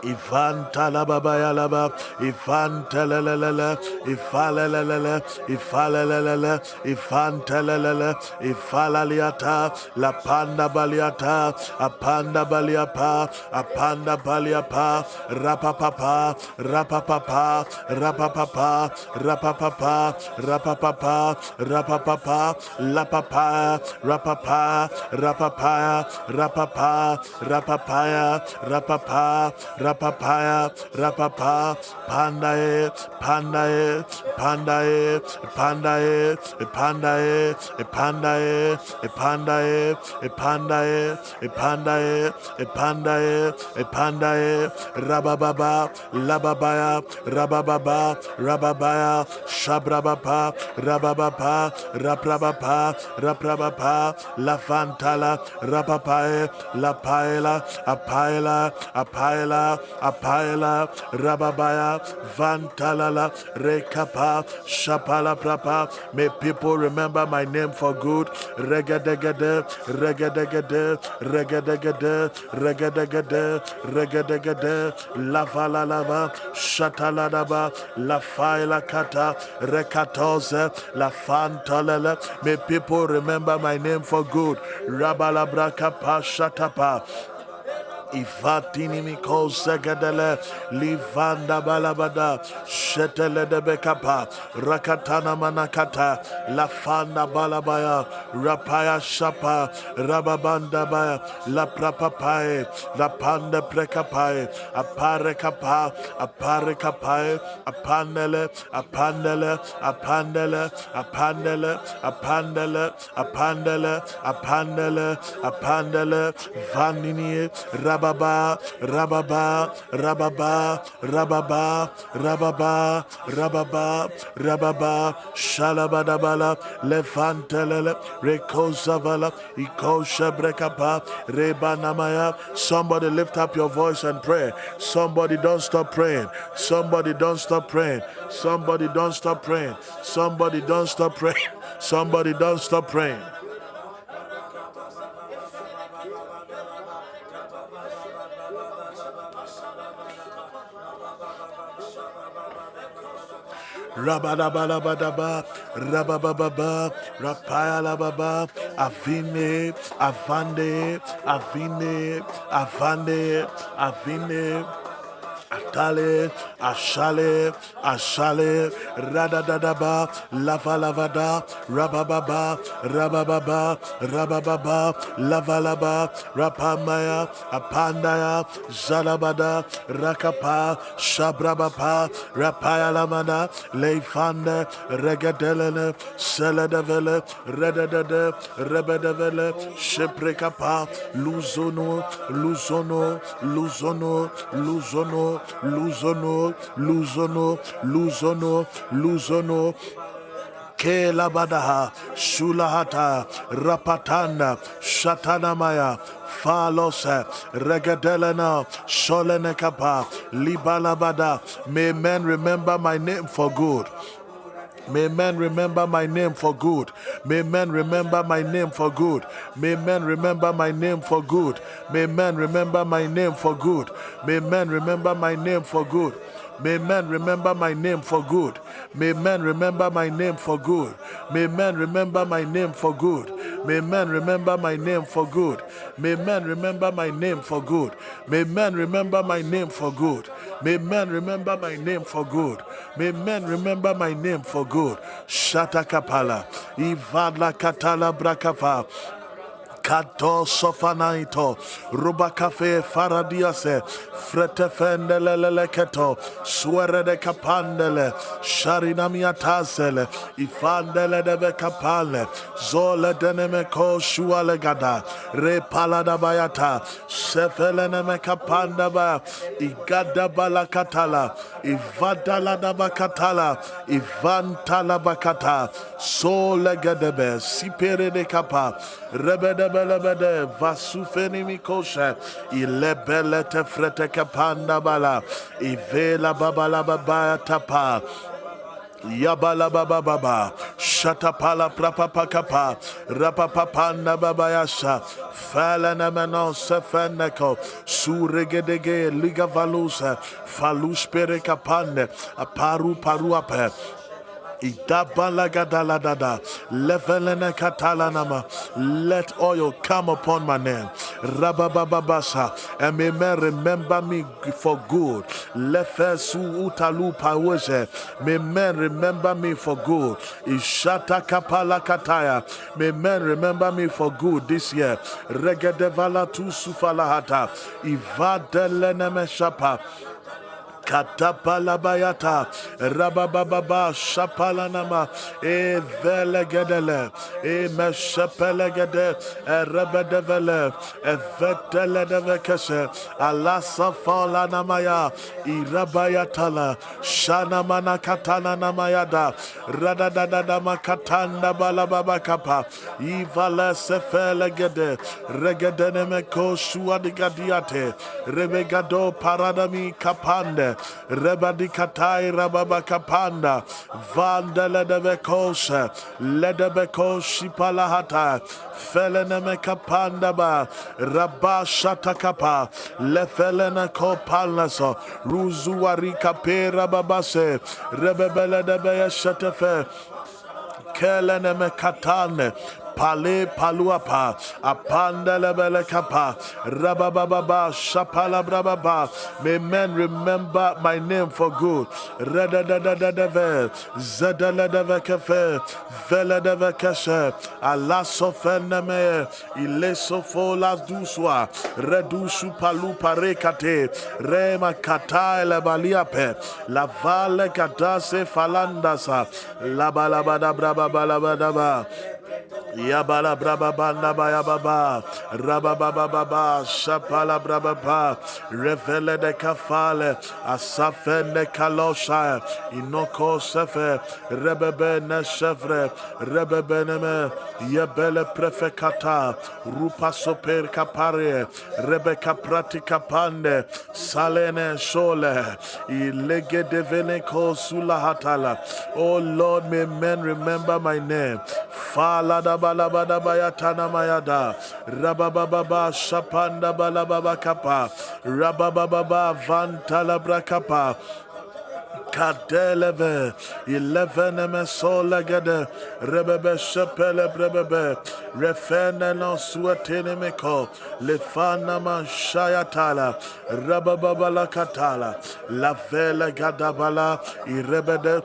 Ivanta la baba ya laba, Ivanta la la la la, Ifala la la la, Ifala la la la, Ifanta la la la, Ifala liata, La panda baliata, Apanda baliapa, Apanda baliapa, Rapapapa, Rapapapa, Rapapapa, Rapapapa, Rapapapa, Rapapapa, Lapapa, Rapapa, Rapapa, Rapapa, Rapapaya, Rapapa, rapapaya, rapapa, pandae, pandae, pandae, pandae, pandae, pandae, pandae, pandae, pandae, pandae, pandae, rabababa, lababaya, rabababa, rababaya, shabrabapa, rababapa, raprabapa, raprabapa, la fantala, rapapae, la paela, apaela, apaela, apaela rababaya vantalala rekapa shapala prapa. May people remember my name for good. Regadegade regadegade regadegade regadegade regadegade. Lavala lava shataladaba la lava la faila kata rekatose la fantalele may people remember my name for good. Rabalabra pa shatapa Ifatini miko segedele livanda balabada shetele de bekapa rakatana manakata lafanda balabaya rapaya shapa rababanda baya la prapapae la panda prekapae apare kapa apare kapae apandele apandele apandele apandele apandele apandele apandele apandele vanini rababa, rababa, rababa, rababa, rababa, rababa, rababa, shalabadabala, lefantelele, rekosavala, ikoshabrekapa, rebanamaya. Somebody lift up your voice and pray. Somebody don't stop praying. Somebody don't stop praying. Somebody don't stop praying. Somebody don't stop praying. Somebody don't stop praying. Rabadabalabadaba, Rabababa, Rapayalababa, Avine, Avande, Avine, Avande, Avine. Atale, Ashale, Ashale, Radadadaba, Lava Lavada, Rabababa, Rabababa, Rabababa, Lavalaba, Rapamaya, Apandaya, Zalabada, Rakapa, Shabrabapa, Rapaya Lamana, Leifande, Regadelene, Seledevele, Redadede, Rebedevele, Sheprekapa, Luzono, Luzono, Luzono, Luzono, Luzono, Luzono, Luzono, Luzono, Kelabadaha, Shulahata, Rapatanda, Shatanamaya, Falose, Regadelena, Sholenekapa, Libalabada. May men remember my name for good. May men remember my name for good. May men remember my name for good. May men remember my name for good. May men remember my name for good. May men remember my name for good. May men remember my name for good. May men remember my name for good. May men remember my name for good. May men remember my name for good. May men remember my name for good. May men remember my name for good. May men remember my name for good. May men remember my name for good. Shatakapala. Ivadla katala brakava. Kato sofanaito, rubakafe faradiase, fretefendeleleketo, suerede kapandele, sharinamiatasele, ifandele debe kapale, zole denemeko shualegada, repalada bayata, sefeleneme kapanda ba, igada balakatala, ivadala dabakatala, ivantala bakata, solegadebe, sipere de kapa, rebedebelebede vasufeni mikosha ilebele tefrete kapanda bala. Ivela babala baba tapa. Yabala baba baba, shatapala prapapakapa, rapapapanda babayasa, falana manosa fanako, suregedege ligavalusa, falus perekapande, aparu paruape, let oil come upon my name. Rababababasa. And may men remember me for good. Lefesu utalu pawese. May men remember me for good. Ishata kapala kataya. May men remember me for good this year. Regedevala tu sufalahata. Ivadeleneme shapa katapalabayata rabababa shapalanama. Evelegedele emeshepelegede erebedevele eveteledevekese alasafalanamaya irabayatala shanamanakatananamayada radadadamakatanda balababakapa ivalesefelegede regedenemekoshuadigadiate rebegado paradami kapande. Rebadikatai Rababakapanda Vandele de Vekosha Ledebeko Shipalahata Feleneme Kapanda Ba Rabashatakapa Lefelene Kopalaso Ruzuari Kapera Babase Rebebele de Beyashatefe Keleneme Katane pale paluapa apanda lebele kapa rabababa shapala brababa. May men remember my name for good. Rada da da da da ve zada la da ve kafe vela da ve kashe ala sofene me ile sofo la duswa redusu palu pare kate rema kata ele baliape la vale katase falandasa la balabada brababa la badaba baba. Shapala revele de kafale. Kalosha. Inoko sefe. Rebebe ne rebebe yebele prefekata. Rupa soper kapare. Rebeka pratika pande. Salene shole. Ilege devene ko sulahatala oh lord may men remember my name bayatana mayada shapanda balababa kapa vantala brakapa Kadeleve, eleven mesola gede, rebebe shepele brebebe, refene no suetene meko, lefana man shayatala, rabababala katala, la vele gadabala, irebede,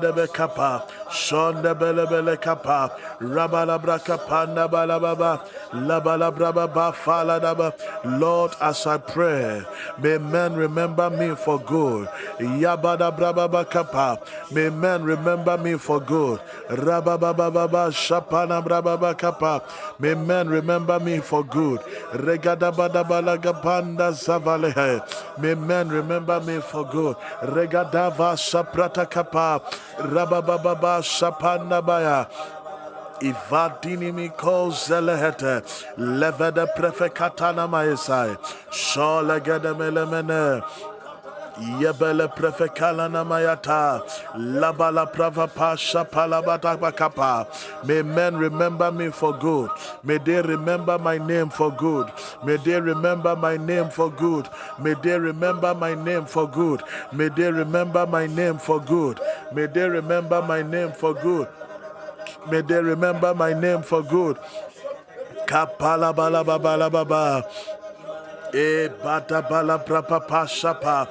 debe kapa, Shonda bele bele kapa. Rabala braka panda balababa. Labala brababa faladaba. Lord, as I pray, may men remember me for good. Yabada brababa kapa. May men remember me for good. Rabababa shapana brababa kapa. May men remember me for good. Regada balaga panda zavalehe. May men remember me for good. Regadava saprata kapa. Rabababa Shapanabaya. Ivadini miko zelehete levede prefekatana maesai sholegede melemene Yebele prefekala namayata. Labala prava pasha palabata. May men remember me for good. May they remember my name for good. May they remember my name for good. May they remember my name for good. May they remember my name for good. May they remember my name for good. May they remember my name for good. Kapala bala bala baba. E eh, bata bala prapa pashapa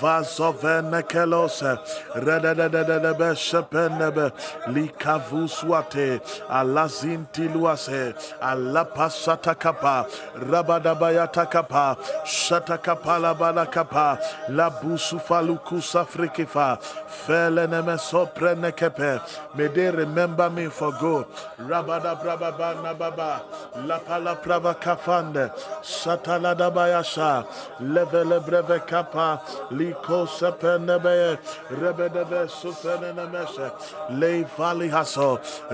vasovene kelose. Redededede be shepenebe. Likavuswate. Alazinti luase. Alapasata kapa rabadabayata kapa shatakapala bala kapa labusufalukusa frikifa feleneme soprene kepe may they remember me for good. Rabada brababa nababa lapala prava kafande satalada bayasha levele breve kapa liko sepenebe rebedebe supenenemeshe lei vali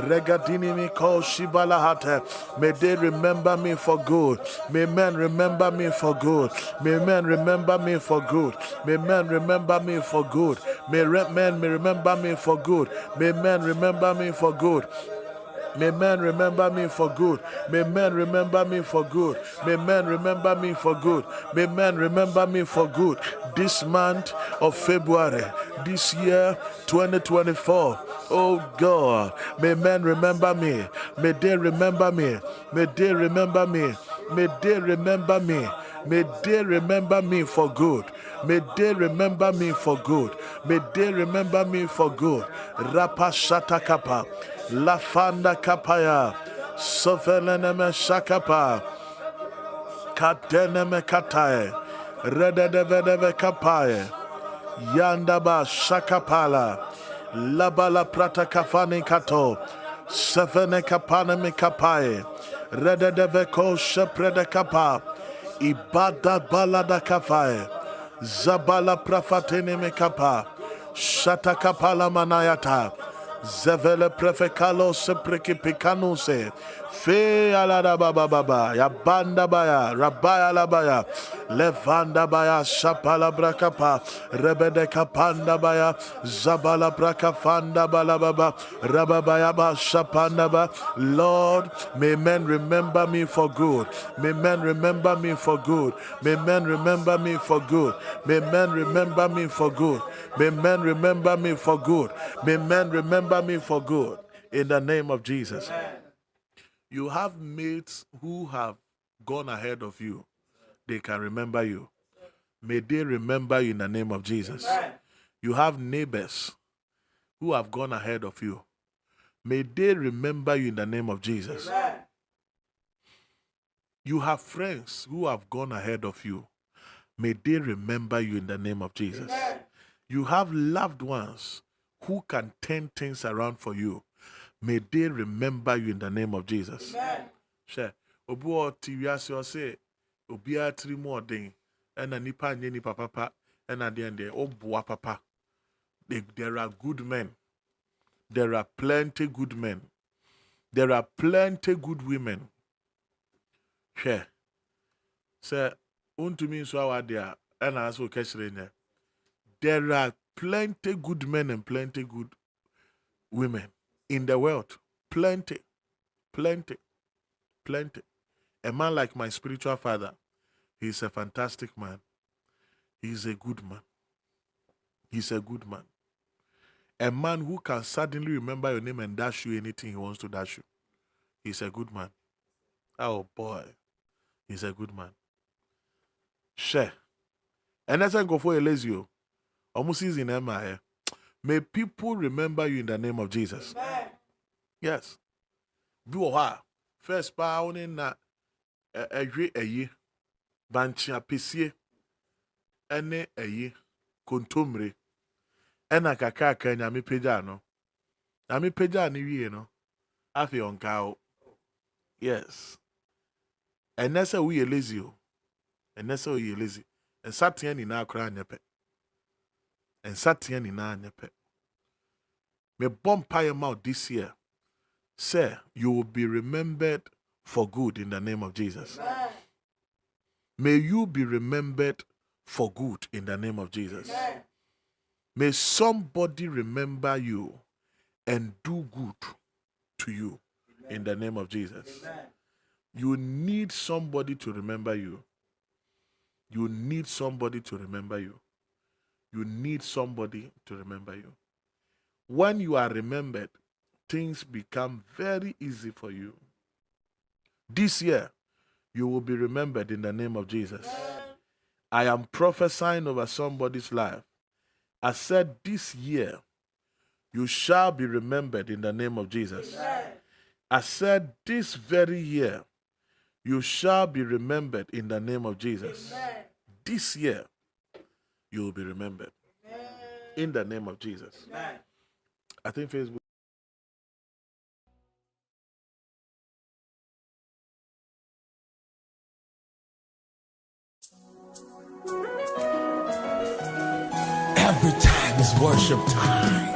regadini miko shibalahate. May they remember me for good. May men remember me for good. May men remember me for good. May men remember me for good. May men remember me for good. May men remember me for good May men remember me for good. May men remember me for good. May men remember me for good. May men remember me for good. This month of February, this year 2024. Oh God, may men remember me. May they remember me. May they remember me. May they remember me. May they remember me for good. May they remember me for good. May they remember me for good. Rapa Shatakapa. Lafanda kapaya. Sofeleneme shakapa. Kateneme katae. Rededevedeve kapae. Yandaba shakapala. Labala prata kafani kato. Sefene kapane me kapae. Rededeve ko sheprede kapa. Ibada balada kafae. Zabala prafatene. Shata kapala manayata. Zevele prefekalo sepreki pikanuse. Fe alada baba baba. Ya banda baya. Rabaya labaya. Levanda baya. Shapala brakapa. Rebede kapanda baya. Zabala brakafanda balababa. Rababaya ba shapanda ba. Lord, may men remember me for good. May men remember me for good. May men remember me for good. May men remember me for good. May men remember me for good. May men remember me for good. In the name of Jesus. You have mates who have gone ahead of you. They can remember you. May they remember you in the name of Jesus. You have neighbors who have gone ahead of you. May they remember you in the name of Jesus. You have friends who have gone ahead of you. May they remember you in the name of Jesus. You have loved ones who can turn things around for you. May they remember you in the name of Jesus. Sure. Obi wɔ ti wiase ɔse obiara tiri mu ɔden ɛna nipa nye nipa papa ɛna deɛ deɛ ɔboa papa. There are good men. There are plenty good men. There are plenty good women. Hwɛ sɛ ntumi nso awa deɛ ɛna asɛ ɔkɛkyerɛ nyɛ. There are plenty good men and plenty good women in the world. Plenty, plenty, plenty. A man like my spiritual father, he's a fantastic man. He's a good man. He's a good man. A man who can suddenly remember your name and dash you anything he wants to dash you. He's a good man. Oh boy. He's a good man. Share. And that's go for Elezio. Almost season Emma. May people remember you in the name of Jesus. Amen. Yes. Bi wɔ hɔ a first paa wo ne na ɛhwe ayi bankye apɛsie ne ayi kontommire ɛna kakraka nyame pagyaa no nyame pagyaa no wie no afei ɔnkaa wo yes ɛnɛ sɛ woyɛ lazy o ɛnɛ sɛ woyɛ lazy nsateɛ nyinaa koraa nyɛ pɛ nsateɛ nyinaa nyɛ pɛ mebɔ mpaeɛ ma wo this year sɛ you will be remembered for good in the name of jesus Amen. may you be remembered for good in the name of jesus Amen. May somebody remember you and do good to you Amen. in the name of Jesus. You need somebody to remember you. You need somebody to remember you. You need somebody to remember you. When you are remembered, things become very easy for you. This year, you will be remembered in the name of Jesus. I am prophesying over somebody's life I said, This year you shall be remembered in the name of Jesus. I said, This very year you shall be remembered in the name of Jesus. This year you will be remembered in the name of Jesus. I think Facebook. Every time is worship time.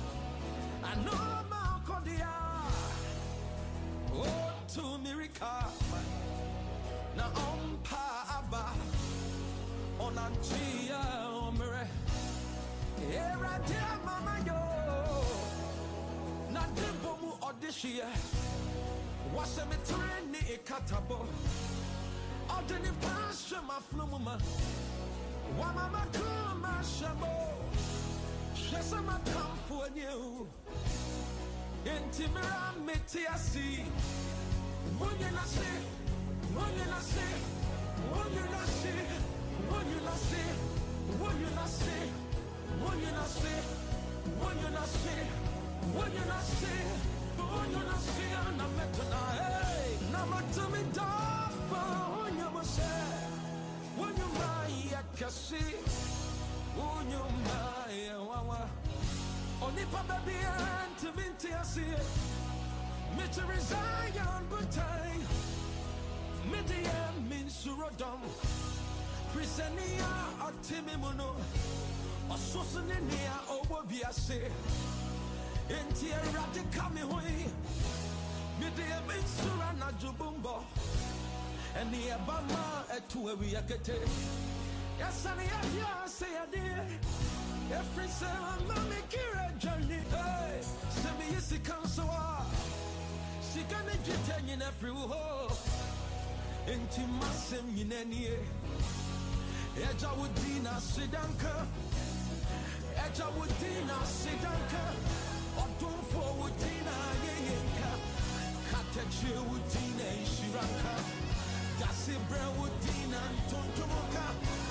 My cordia. Oh, to miracle. Now, on pa abba on a chia. Erade mama yo Na ikatabo maflumuma Wamama kuma shamo Shesa matamfu enyew Intimira meti asi Wunye nasi Wunye nasi Wunye nasi Wunye nasi Wunye nasi when you not see, when you not see, when you not see, when you not see, and I'm at tonight. Now I'm me dafa, when you must say, when you my yakasi, when you my wawa. Only papa be and to me to see it. Mr. Zion, but I, Media means Surodom. Prisania, Otimimuno ɔsoso ne nea ɔwɔ wiase enti awurade ka me ho yi mede ɛme nsoro anadwo bombɔ yɛdeɛ ɛfiri sɛ ama me kira adwane sɛ meyɛ sika nso a sika ne dwetɛ nyina firi wo hɔ enti masɛm nyina nie ɛgya wo di na sedanka Eja wudina sidanka Odunfo wudina yeyenka Kateche wudina ishiraka Dasibre wudina ntontomoka Chantwa hili wudina Kavari kuni wudifo Waye yerin sada Entin midul mebo ni dindam Where I'm Me man is watching it.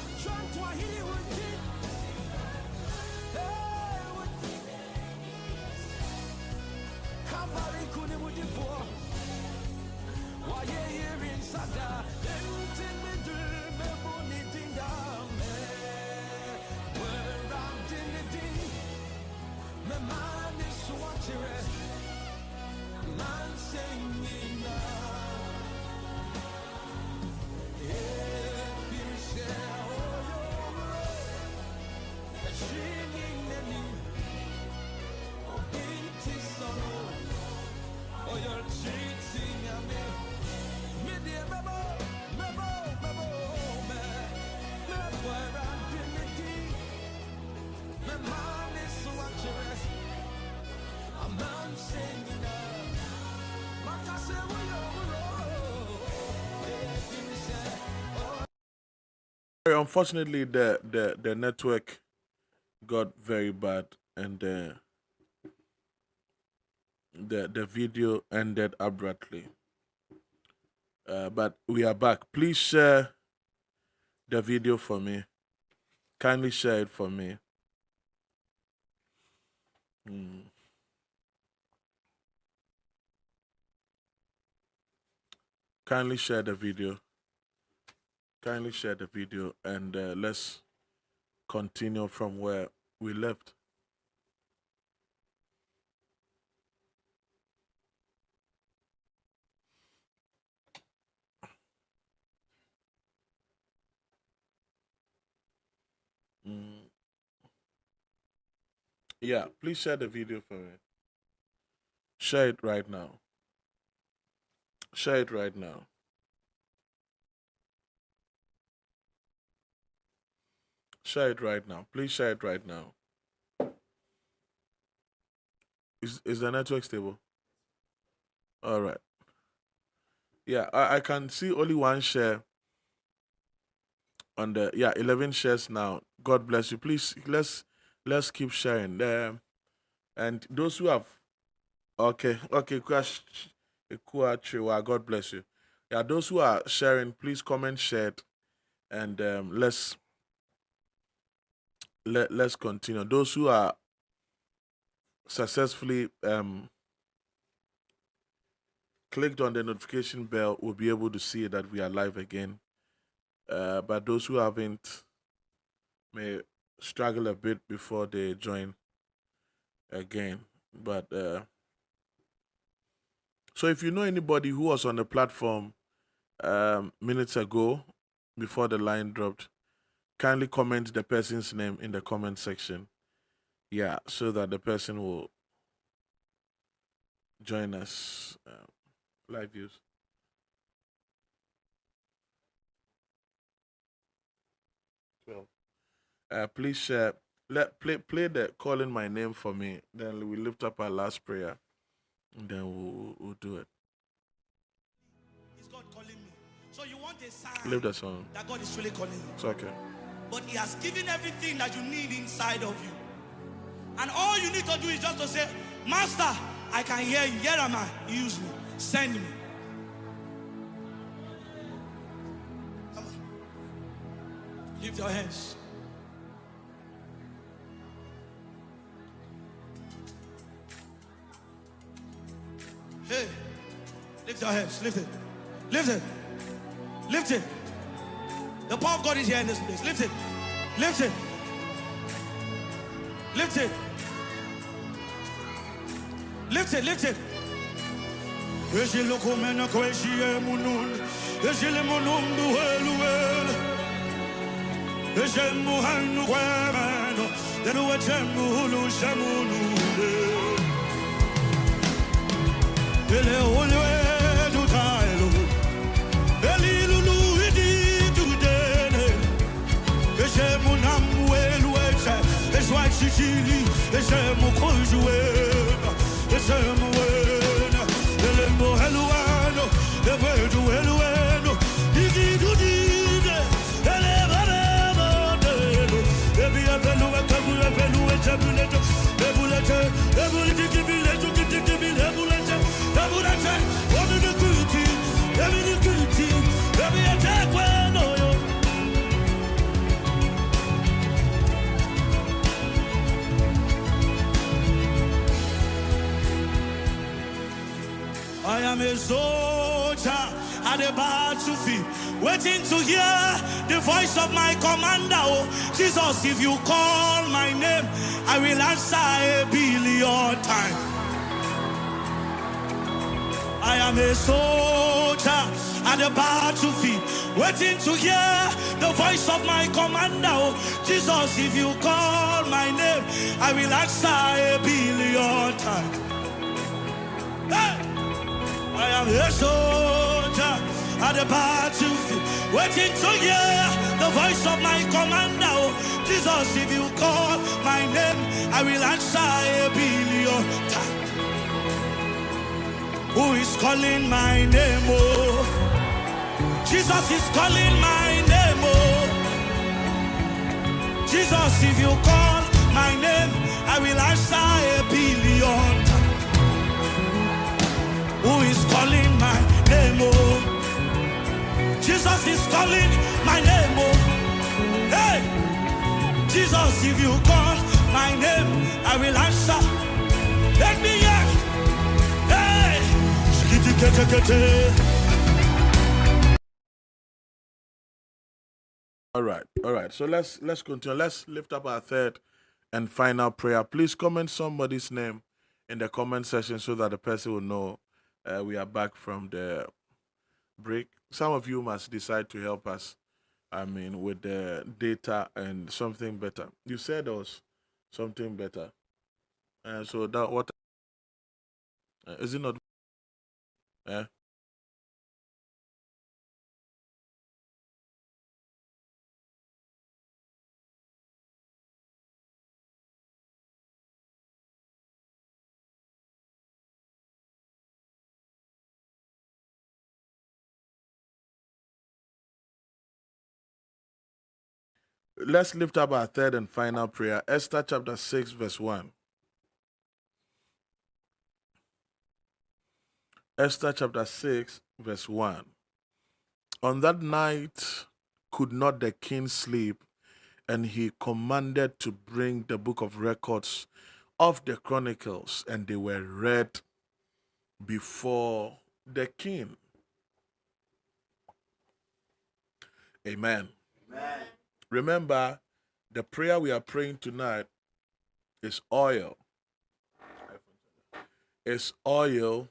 Man singing now. If Unfortunately, the, the, the network got very bad and the, the, the video ended abruptly. Uh, but we are back. Please share the video for me. Kindly share it for me. Hmm. Kindly share the video. Kindly share the video and uh, let's continue from where we left. Mm. Yeah, please share the video for me. Share it right now. Share it right now. Share it right now. Please share it right now. Is is the network stable? All right. Yeah, I, I can see only one share on the yeah, 11 shares now. God bless you. Please let's let's keep sharing. Um, and those who have okay, okay, God bless you. Yeah, those who are sharing, please comment, share, and um, let's let let's continue. Those who are successfully um clicked on the notification bell will be able to see that we are live again. Uh, but those who haven't may struggle a bit before they join again. But uh, so if you know anybody who was on the platform um, minutes ago before the line dropped, kindly comment the person's name in the comment section. Yeah, so that the person will join us uh, live views. Twelve. Uh, please share. Let play play the calling my name for me. Then we lift up our last prayer, and then we'll, we'll, we'll do it. Is God calling me? So you want a sign Leave the song. that God is really calling you. It's okay. But He has given everything that you need inside of you. And all you need to do is just to say, Master, I can hear you. Here am I. Use me. Send me. Come on. Lift your hands. Hey. Lift your hands. Lift it. Lift it. Lift it. The power of God is here in this place. Lift it. Lift it. Lift it. Lift it. Lift it. je mon rejouer, je soldier at the battlefield, waiting to hear the voice of my commander. Oh, Jesus, if you call my name, I will answer a billion times. I am a soldier at the battlefield, waiting to hear the voice of my commander. Oh, Jesus, if you call my name, I will answer a billion times. I am a soldier at the battlefield, waiting to hear the voice of my commander. Oh, Jesus, if you call my name, I will answer a billion times. Who is calling my name? Oh, Jesus is calling my name. Oh, Jesus, if you call my name, I will answer a billion. Who is calling my name? Oh, Jesus is calling my name. Oh, hey, Jesus, if you call my name, I will answer. Let me hear. Hey. All right, all right. So let's let's continue. Let's lift up our third and final prayer. Please comment somebody's name in the comment section so that the person will know uh, we are back from the break. Some of you must decide to help us. I mean, with the data and something better. You said was something better, and so that what uh, is it not? Eh? Let's lift up our third and final prayer. Esther chapter 6, verse 1. Esther chapter 6, verse 1. On that night could not the king sleep, and he commanded to bring the book of records of the chronicles, and they were read before the king. Amen. Amen. Remember, the prayer we are praying tonight is oil. It's oil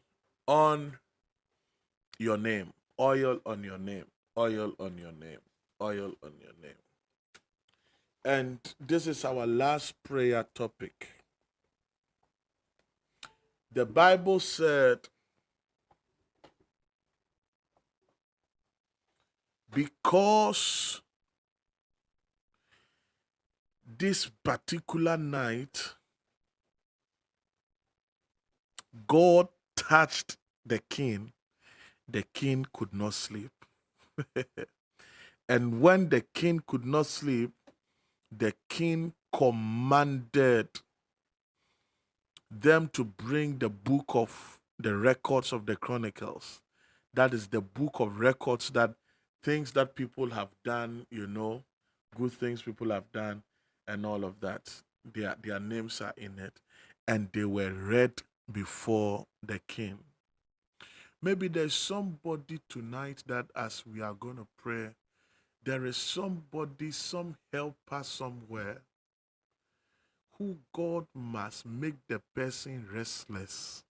on your name. Oil on your name. Oil on your name. Oil on your name. And this is our last prayer topic. The Bible said, because this particular night, God touched the king, the king could not sleep. and when the king could not sleep, the king commanded them to bring the book of the records of the chronicles. That is the book of records that things that people have done, you know, good things people have done, and all of that. Their their names are in it, and they were read before the king. Maybe there's somebody tonight that as we are going to pray, there is somebody, some helper somewhere who God must make the person restless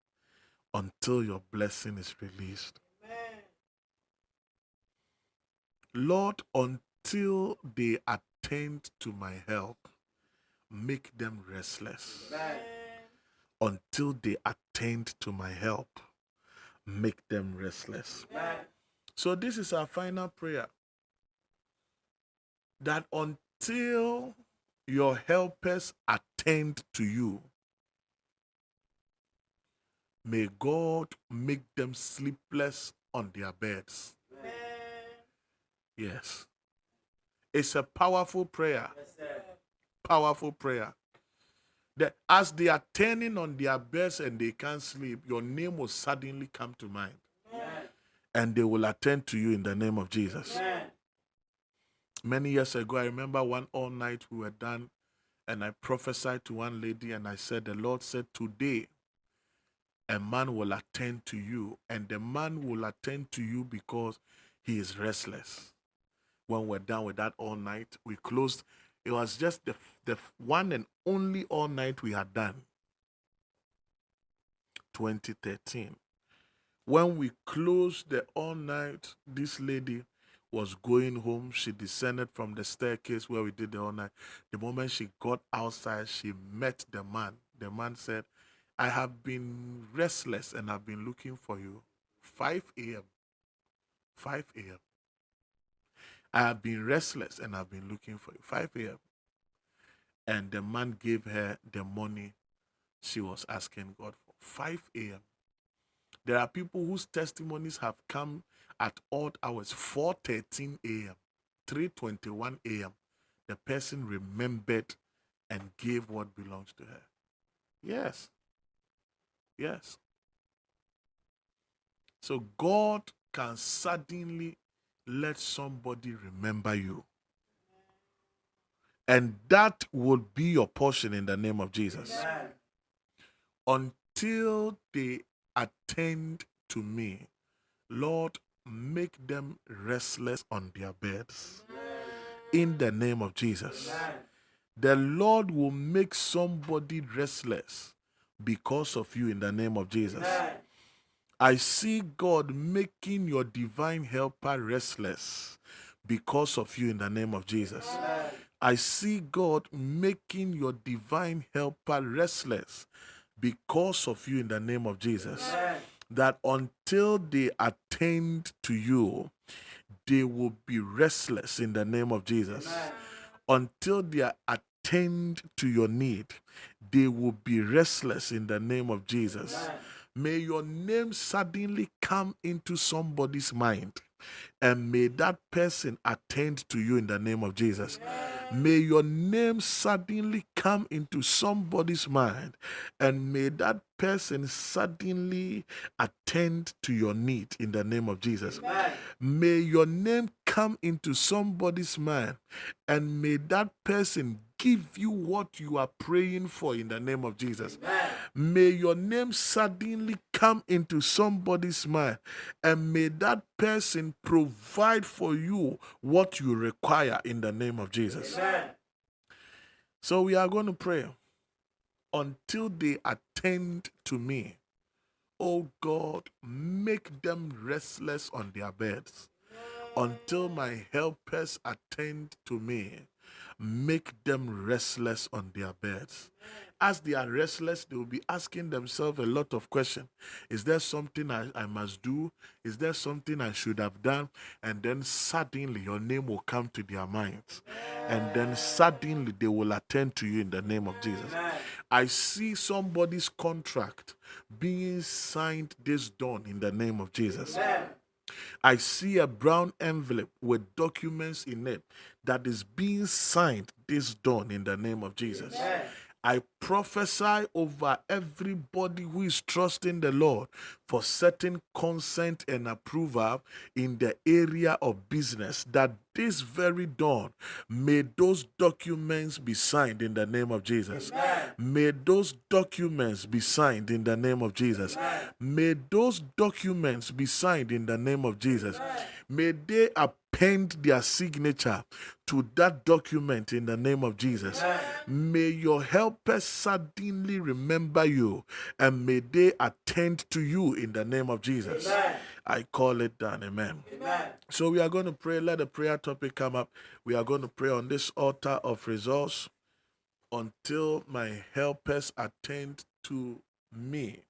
until your blessing is released. Lord, until they attend to my help, make them restless. Until they attend to my help, make them restless. So, this is our final prayer that until your helpers attend to you, may God make them sleepless on their beds. Yes. It's a powerful prayer. Powerful prayer. That as they are turning on their beds and they can't sleep, your name will suddenly come to mind. And they will attend to you in the name of Jesus. Many years ago, I remember one all night we were done, and I prophesied to one lady, and I said, The Lord said, Today, a man will attend to you, and the man will attend to you because he is restless. When we're done with that all night, we closed. It was just the, the one and only all night we had done. 2013. When we closed the all night, this lady was going home. She descended from the staircase where we did the all night. The moment she got outside, she met the man. The man said, I have been restless and I've been looking for you. 5 a.m. 5 a.m. I have been restless and I've been looking for you. 5 a.m. And the man gave her the money she was asking God for. 5 a.m. There are people whose testimonies have come at odd hours 4:13 a.m., 3:21 a.m. The person remembered and gave what belongs to her. Yes. Yes. So God can suddenly let somebody remember you. And that would be your portion in the name of Jesus. Until they attend to me, Lord, make them restless on their beds. In the name of Jesus. The Lord will make somebody restless because of you in the name of Jesus. I see God making your divine helper restless because of you in the name of Jesus. I see God making your divine helper restless because of you in the name of Jesus. That until they attend to you, they will be restless in the name of Jesus. Until they attend to your need, they will be restless in the name of Jesus. May your name suddenly come into somebody's mind and may that person attend to you in the name of Jesus. May your name suddenly come into somebody's mind and may that person suddenly attend to your need in the name of Jesus. May your name come into somebody's mind and may that person give you what you are praying for in the name of Jesus. May your name suddenly come into somebody's mind and may that person provide for you what you require in the name of Jesus. So we are going to pray until they attend to me. Oh God, make them restless on their beds until my helpers attend to me make them restless on their beds. As they are restless, they will be asking themselves a lot of questions. Is there something I, I must do? Is there something I should have done? And then suddenly your name will come to their minds. And then suddenly they will attend to you in the name of Jesus. I see somebody's contract being signed this dawn in the name of Jesus. I see a brown envelope with documents in it that is being signed this dawn in the name of Jesus. I prophesy over everybody who is trusting the Lord for certain consent and approval in the area of business that this very dawn may those documents be signed in the name of Jesus. May those documents be signed in the name of Jesus. May those documents be signed in the name of Jesus. May they append their signature to that document in the name of Jesus. May your helpers suddenly remember you and may they attend to you in the name of Jesus. I call it done. Amen. So we are going to pray. Let the prayer topic come up. We are going to pray on this altar of results until my helpers attend to me.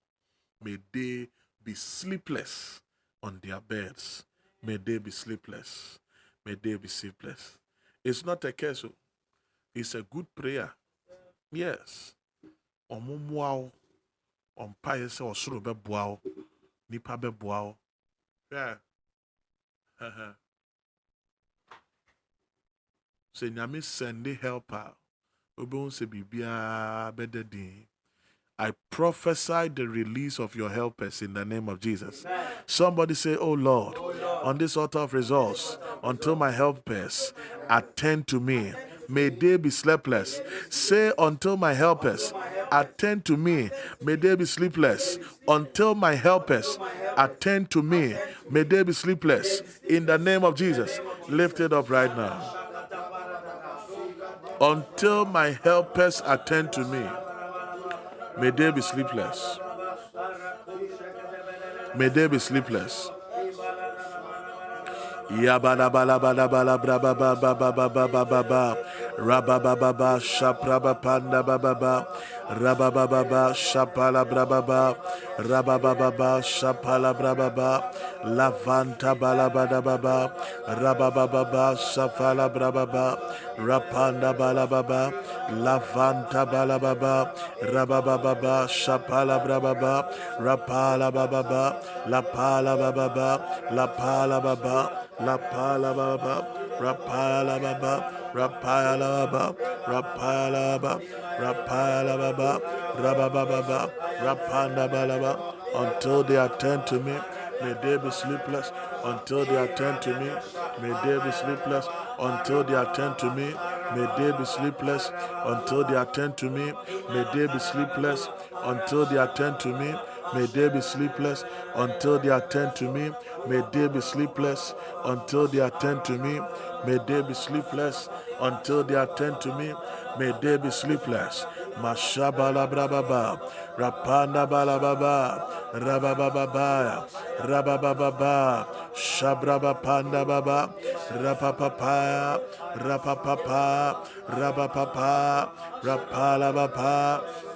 May they be sleepless on their beds. May they be sleepless. May they be sleepless. It's not a curse. oh. It's a good prayer. Yes. Ɔmo mmoa wo. Ɔmpaeɛ sɛ ɔsoro bɛboa wo. Nipa bɛboa wo. Hwɛ. Ɛhɛ. Sɛ nyame sɛnde helper a, wobɛhu sɛ biribiara bɛda din. I prophesy the release of your helpers in the name of Jesus. Somebody say, Oh Lord, on this altar of results, until my helpers attend to me, may they be sleepless. Say until my helpers attend to me, may they be sleepless. Until my helpers attend to me, may they be sleepless. In the name of Jesus, lift it up right now. Until my helpers attend to me, may they be sleepless. May they be sleepless. Yabala Rabababa Shapala Brababa. Rabababa Shapala Brababa. Lavanta Balabadababa. Rabababa Shafala Brababa. Rapanda Balababa. Lavanta Balababa. Rabababa Shapala Brababa. Rapala Bababa. Lapala Bababa. Lapala Baba. Lapala Baba. Rapala Baba rapala baba, rapala baba, rababa baba, rapanda balaba, until they attend to me. May they be sleepless until they attend to me. May they be sleepless until they attend to me. May they be sleepless until they attend to me. May they be sleepless until they attend to me. May they be sleepless until they attend to me. May they be sleepless until they attend to me. May they be sleepless until they attend to me. May they be sleepless. Mashabala brababa, rapanda balababa, rabababa, rabababa, shabraba panda baba, rapapapa, rapapapa, rapapapa, rapala baba.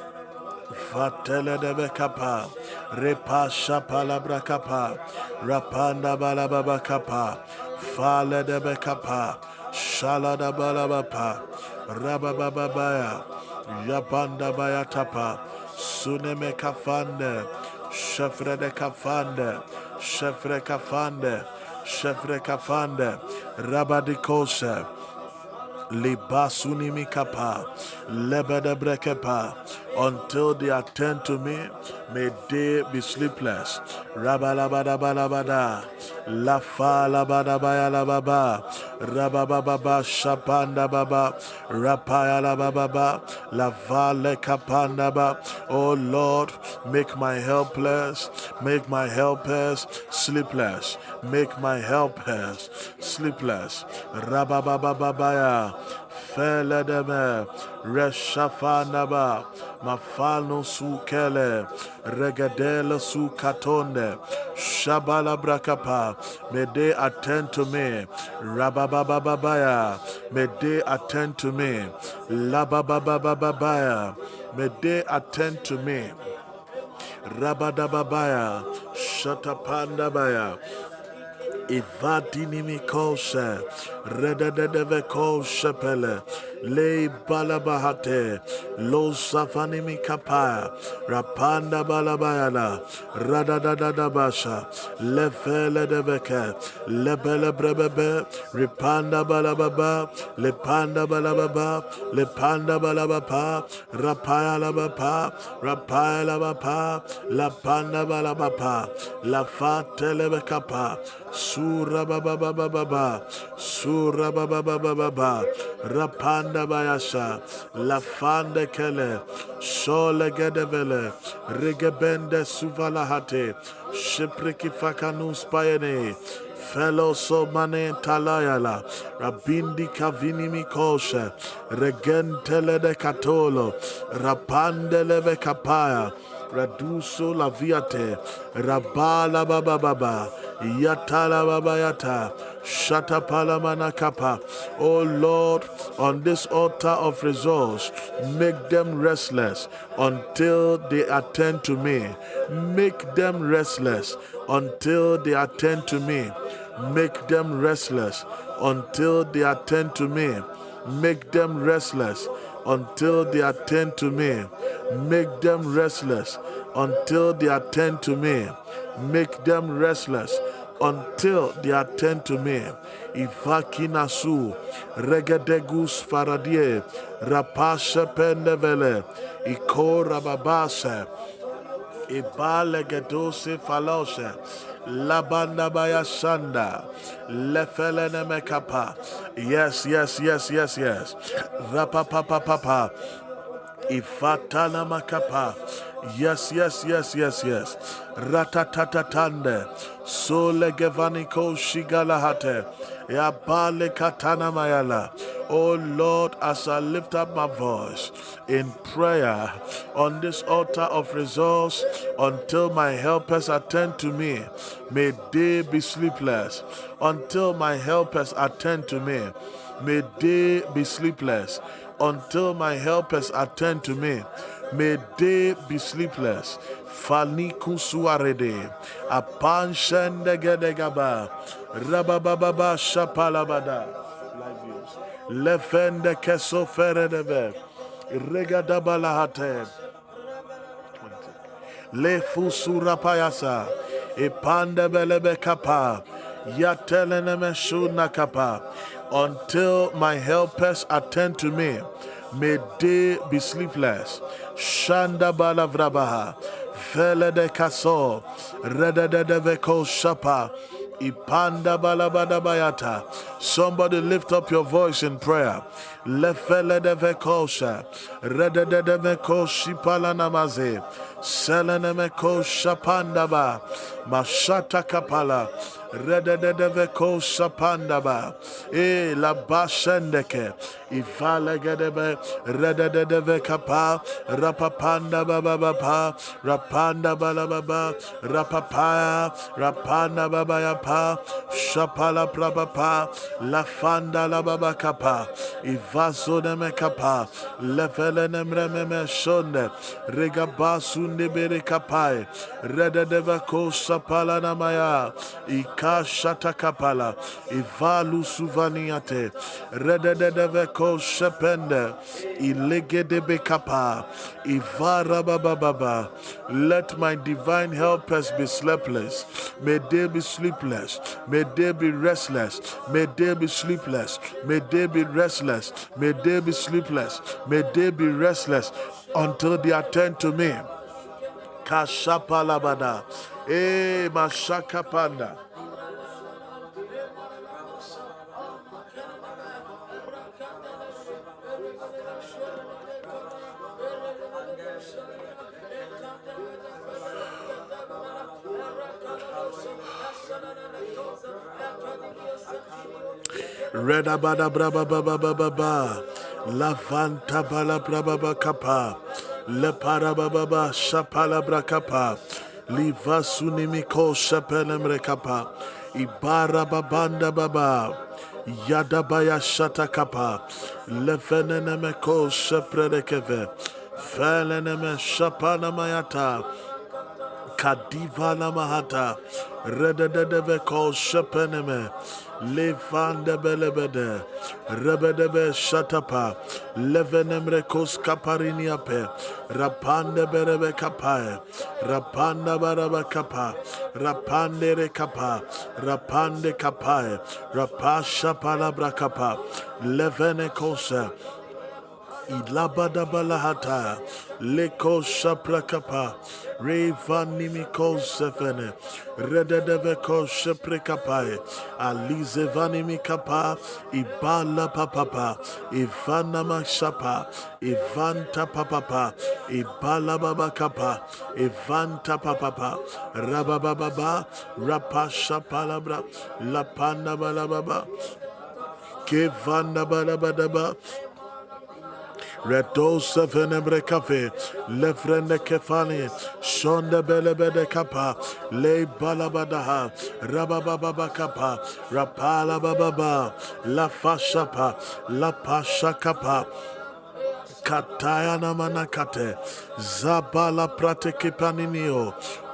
Fatele de bekapa, repa shapalabra kapa, rapanda balababa kapa, fale de bekapa, shalada balabapa, rabababaya, yapanda bayatapa, suneme kafande, chefre de kafande, chefre kafande, chefre kafande, rabadikose, Libasunimi brekepa, until they attend to me, may they be sleepless. Rabalabadabalabada, lafa labadabaya lababa, rabababa shapanda baba, rapaya lababa, lavale kapanda ba. Oh Lord, make my helpless, make my helpers sleepless, make my helpers sleepless. Rababababaya, feledeme, reshafanaba, mafano sukele, regadele sukatonde, shabala brakapa, they attend to me, rababababaya, may they attend to me, labababababaya, may they attend to me, rabadababaya, shatapandabaya, Ivadinimi kose, rededeve kose pele, le balabahate, lo safanimi kapaya, rapanda balabayana, radadadadabasha, lefele deveke, lebele brebebe, ripanda balababa, lepanda balababa, lepanda balabapa, rapaya labapa, rapaya labapa, lapanda balabapa, la fatelebe kapa, Sura baba baba baba, baba baba baba, Rapanda bayasha, Lafande kele, Shole gedevele, Rigebende suvalahate, Shipriki fakanus payene, Fellow Somane Talayala, Rabindi Kavinimi Koshe, Regentele de Catolo, Rapandele Kapaya, Raduso Laviate, Rabala Baba Baba, Yatala Baba Yata, Shatapala Manakapa. Oh Lord, on this altar of resource, make them restless until they attend to me. Make them restless until they attend to me. Make them restless until they attend to me. Make them restless until they attend to me. Make them restless until they attend to me. Make them restless until they attend to me. Ivakinasu, regedegus faradie, rapashe pendevele, iko rababase, ibale gedose falose, Labanda baya sanda. Lefelene. Yes, yes, yes, yes, yes. Rapa papa papa. Ifatana makapa. Yes, yes, yes, yes, yes. Ratatatatande. Sole gevaniko shigalahate. Yabale katana mayala. Oh Lord, as I lift up my voice in prayer on this altar of resource until my helpers attend to me, may they be sleepless. Until my helpers attend to me, may they be sleepless. Until my helpers attend to me, may they be sleepless. Faniku suarede, apan shendegedegaba, rabababa shapalabada. Lefende keso feredeve. Regadabalahate. Le fusura payasa. Ipande belebe kapa. Yateleneme shuna kapa. Until my helpers attend to me, may they be sleepless. Shanda balavrabaha. Vele de kaso. Rede de deveko shapa. Ipanda balabada bayata. Somebody lift up your voice in prayer. Lefele de vekosha. Rede de namaze. Selene meko shapandaba. Mashata kapala. Rede de de veko shapandaba. E eh, la bashendeke. Ifale gedebe. Rede de de vekapa. Rapapanda baba baba. Rapanda balababa. Rapapaya. Rapanda baba yapa. Shapala prabapa. La fanda la baba kapa. Ivaso de me kapa. Lefele nemre me me shonde. Regabasunde bere kapai. Rede de veko sapala namaya. Ika shata kapala. Ivalu suvaniate. Rede de de veko shepende. Ilege de bekapa. Ivara baba baba. Let my divine helpers be sleepless. May they be sleepless. May they be restless. May they be sleepless. May they be restless. May they be sleepless. May they be restless until they attend to me. Kashapa labada. Eh, mashaka Reda bada braba baba baba ba. La fanta bala braba ba kapa. Le para baba ba shapala bra kapa. Liva sunimiko shapelemre kapa. Ibara babanda baba. Yada baya shata kapa. Le fenene meko sheprede keve. Felene me shapana mayata. Kadiva la mahata. Rededeve ko shepeneme. Levande belebede. Rebedebe shatapa. Levenemre kos kapariniape. Rapande berebe kapae. Rapanda baraba kapa. Rapande re kapa. Rapande kapae. Rapasha palabra kapa. Levene kose. Ilabada balahata, leko shaprakapa, revanimiko sefene, rededeveko shaprekapae, alize vanimikapa, ibala papapa, ivanama shapa, ivanta papapa, ibala babakapa, Reto sevenebre cafe, lefrene kefani, shonde belebede kapa, le balabadaha, rabababa kapa, rapala bababa, la fashapa, la pasha kapa, Katayana manakate, zabala prateke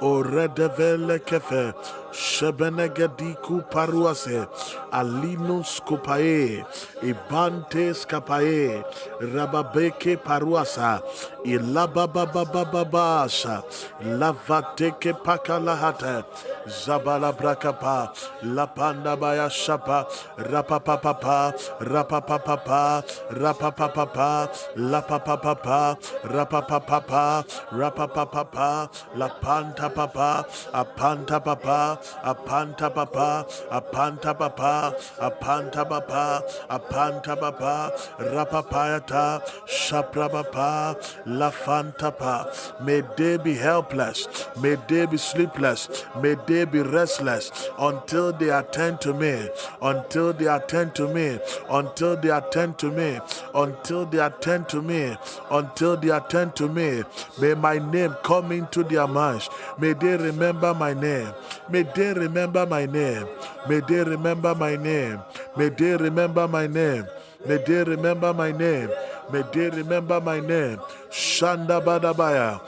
paninio, o redevele kefe, shebenegediku paruase, alinus kopae, ibantes kapae, rababeke paruasa, ilabababababasha, lavateke pakalahate, zabala brakapa, lapanda baya shapa, rapapapapa, rapapapapa, rapapapapa, lapapapapa, rapapapapa, rapapapapa, lapanta apanta papa, apanta papa, apanta papa, apanta papa, apanta papa, apanta papa, rapapayata, shaprapapa, lafantapa. May they be helpless, may they be sleepless, may they be restless until they attend to me, until they attend to me, until they attend to me, until they attend to me, until they attend to me. May my name come into their minds. May they remember my name. May they remember my name. May they remember my name. May they remember my name. May they remember my name. May they remember my name. Shanda Badabaya.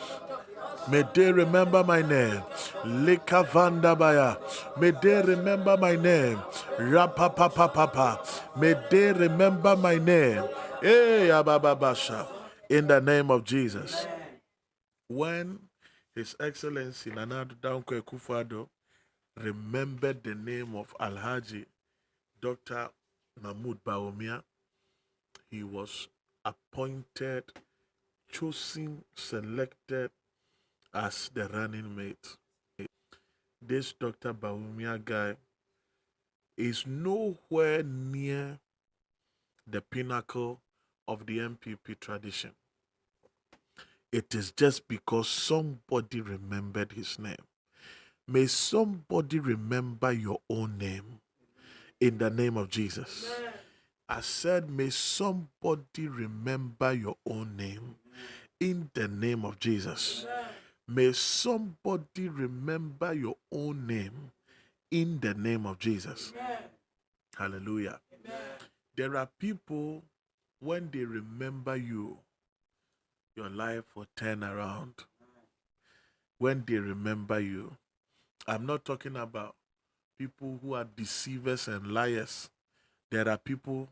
May they remember my name. Likavandabaya. May they remember my name. Rapapapapapa. May they remember my name. Hey, Abababasha. In the name of Jesus. When His Excellency Nana Dankwa Akufo-Addo remembered the name of Alhaji Dr. Mahmoud Bawumia, he was appointed, chosen, selected as the running mate. This Dr. Bawumia guy is nowhere near the pinnacle of the NPP tradition. It is just because somebody remembered his name. May somebody remember your own name in the name of Jesus. I said, may somebody remember your own name in the name of Jesus. May somebody remember your own name in the name of Jesus. Hallelujah. There are people, when they remember you, your life will turn around. When they remember you, I'm not talking about people who are deceivers and liars. There are people,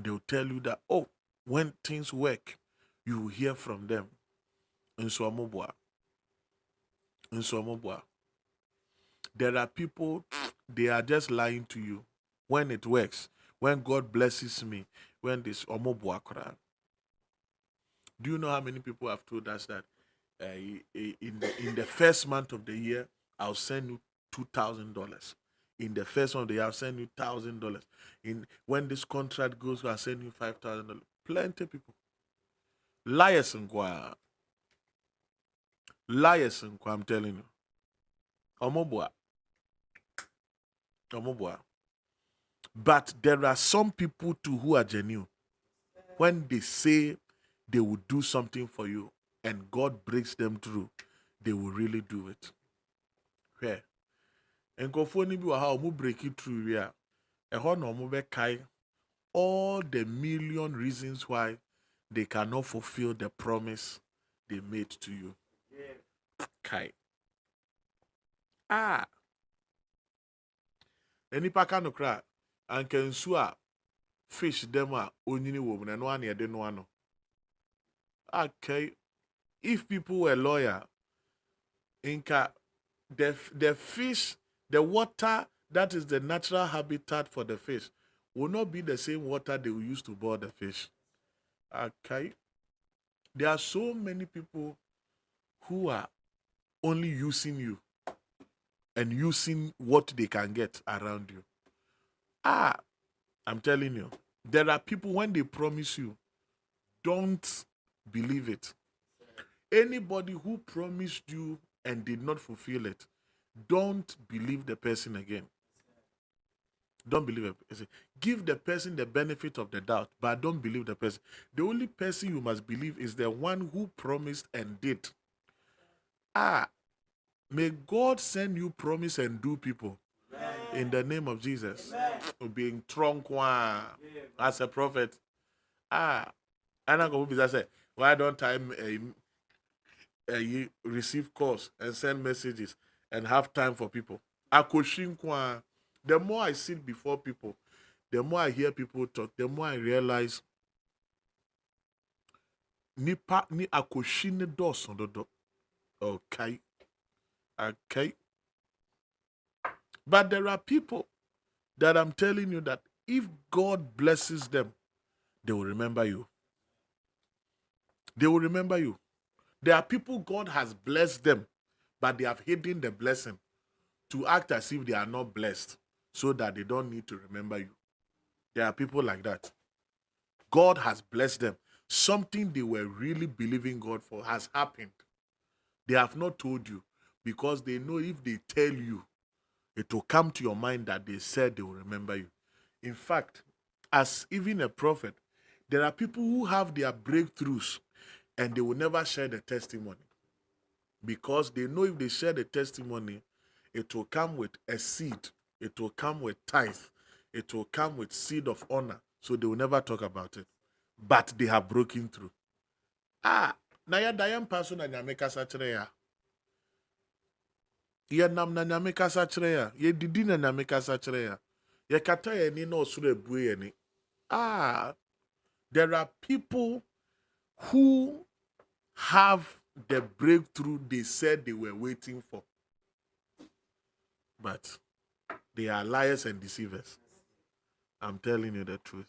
they'll tell you that, oh, when things work, you will hear from them. Nswamubwa. Nswamubwa. There are people, they are just lying to you. When it works, when God blesses me, when this omobwa. Do you know how many people have told us that uh, in the in the first month of the year, I'll send you two thousand dollars. In the first one of the year, I'll send you thousand dollars. In when this contract goes, I'll send you five thousand dollars. Plenty of people. Liars and kwa. Liars and kwa, I'm telling you. Omobwa. Omobwa. But there are some people too who are genuine. When they say they will do something for you and God breaks them through, they will really do it. Where? nkurɔfoɔ no bi wɔ ha a wɔn break through wie a ɛhɔ na wɔn bɛkae all the million reasons why they cannot fulfill the promise they made to you. Kai. Ah. Enipa ka no kra anka nsu a fish dem a onyini wɔ mu na ɛno yɛde noa no. Okay. If people were lawyer, inka the the fish, the water that is the natural habitat for the fish will not be the same water they will use to boil the fish. Okay. There are so many people who are only using you and using what they can get around you. Ah, I'm telling you, there are people when they promise you, don't believe it. Anybody who promised you and did not fulfill it, don't believe the person again. Don't believe it. Give the person the benefit of the doubt, but don't believe the person. The only person you must believe is the one who promised and did. Ah, may God send you promise and do people in the name of Jesus. Being trunk as a prophet. Ah, and I'm going to say, why don't I uh, uh, receive calls and send messages and have time for people? Akoshinkwa. The more I sit before people, the more I hear people talk, the more I realize nipa ni akoshi ne dɔɔso dodo. Okay. Okay. But there are people that I'm telling you that if God blesses them, they will remember you. They will remember you. There are people God has blessed them, but they have hidden the blessing to act as if they are not blessed so that they don't need to remember you. There are people like that. God has blessed them. Something they were really believing God for has happened. They have not told you because they know if they tell you, it will come to your mind that they said they will remember you. In fact, as even a prophet, there are people who have their breakthroughs and they will never share the testimony because they know if they share the testimony, it will come with a seed, it will come with tithe, it will come with seed of honor. So they will never talk about it. But they have broken through. Ah, na ya da so na nyame kasa kyerɛ yɛnam na nyame kasa kyerɛ ya yɛdidi na nyame kasa kyerɛ ɔsoro abue yɛni ah there are people who have the breakthrough they said they were waiting for but they are liars and deceivers i'm telling you the truth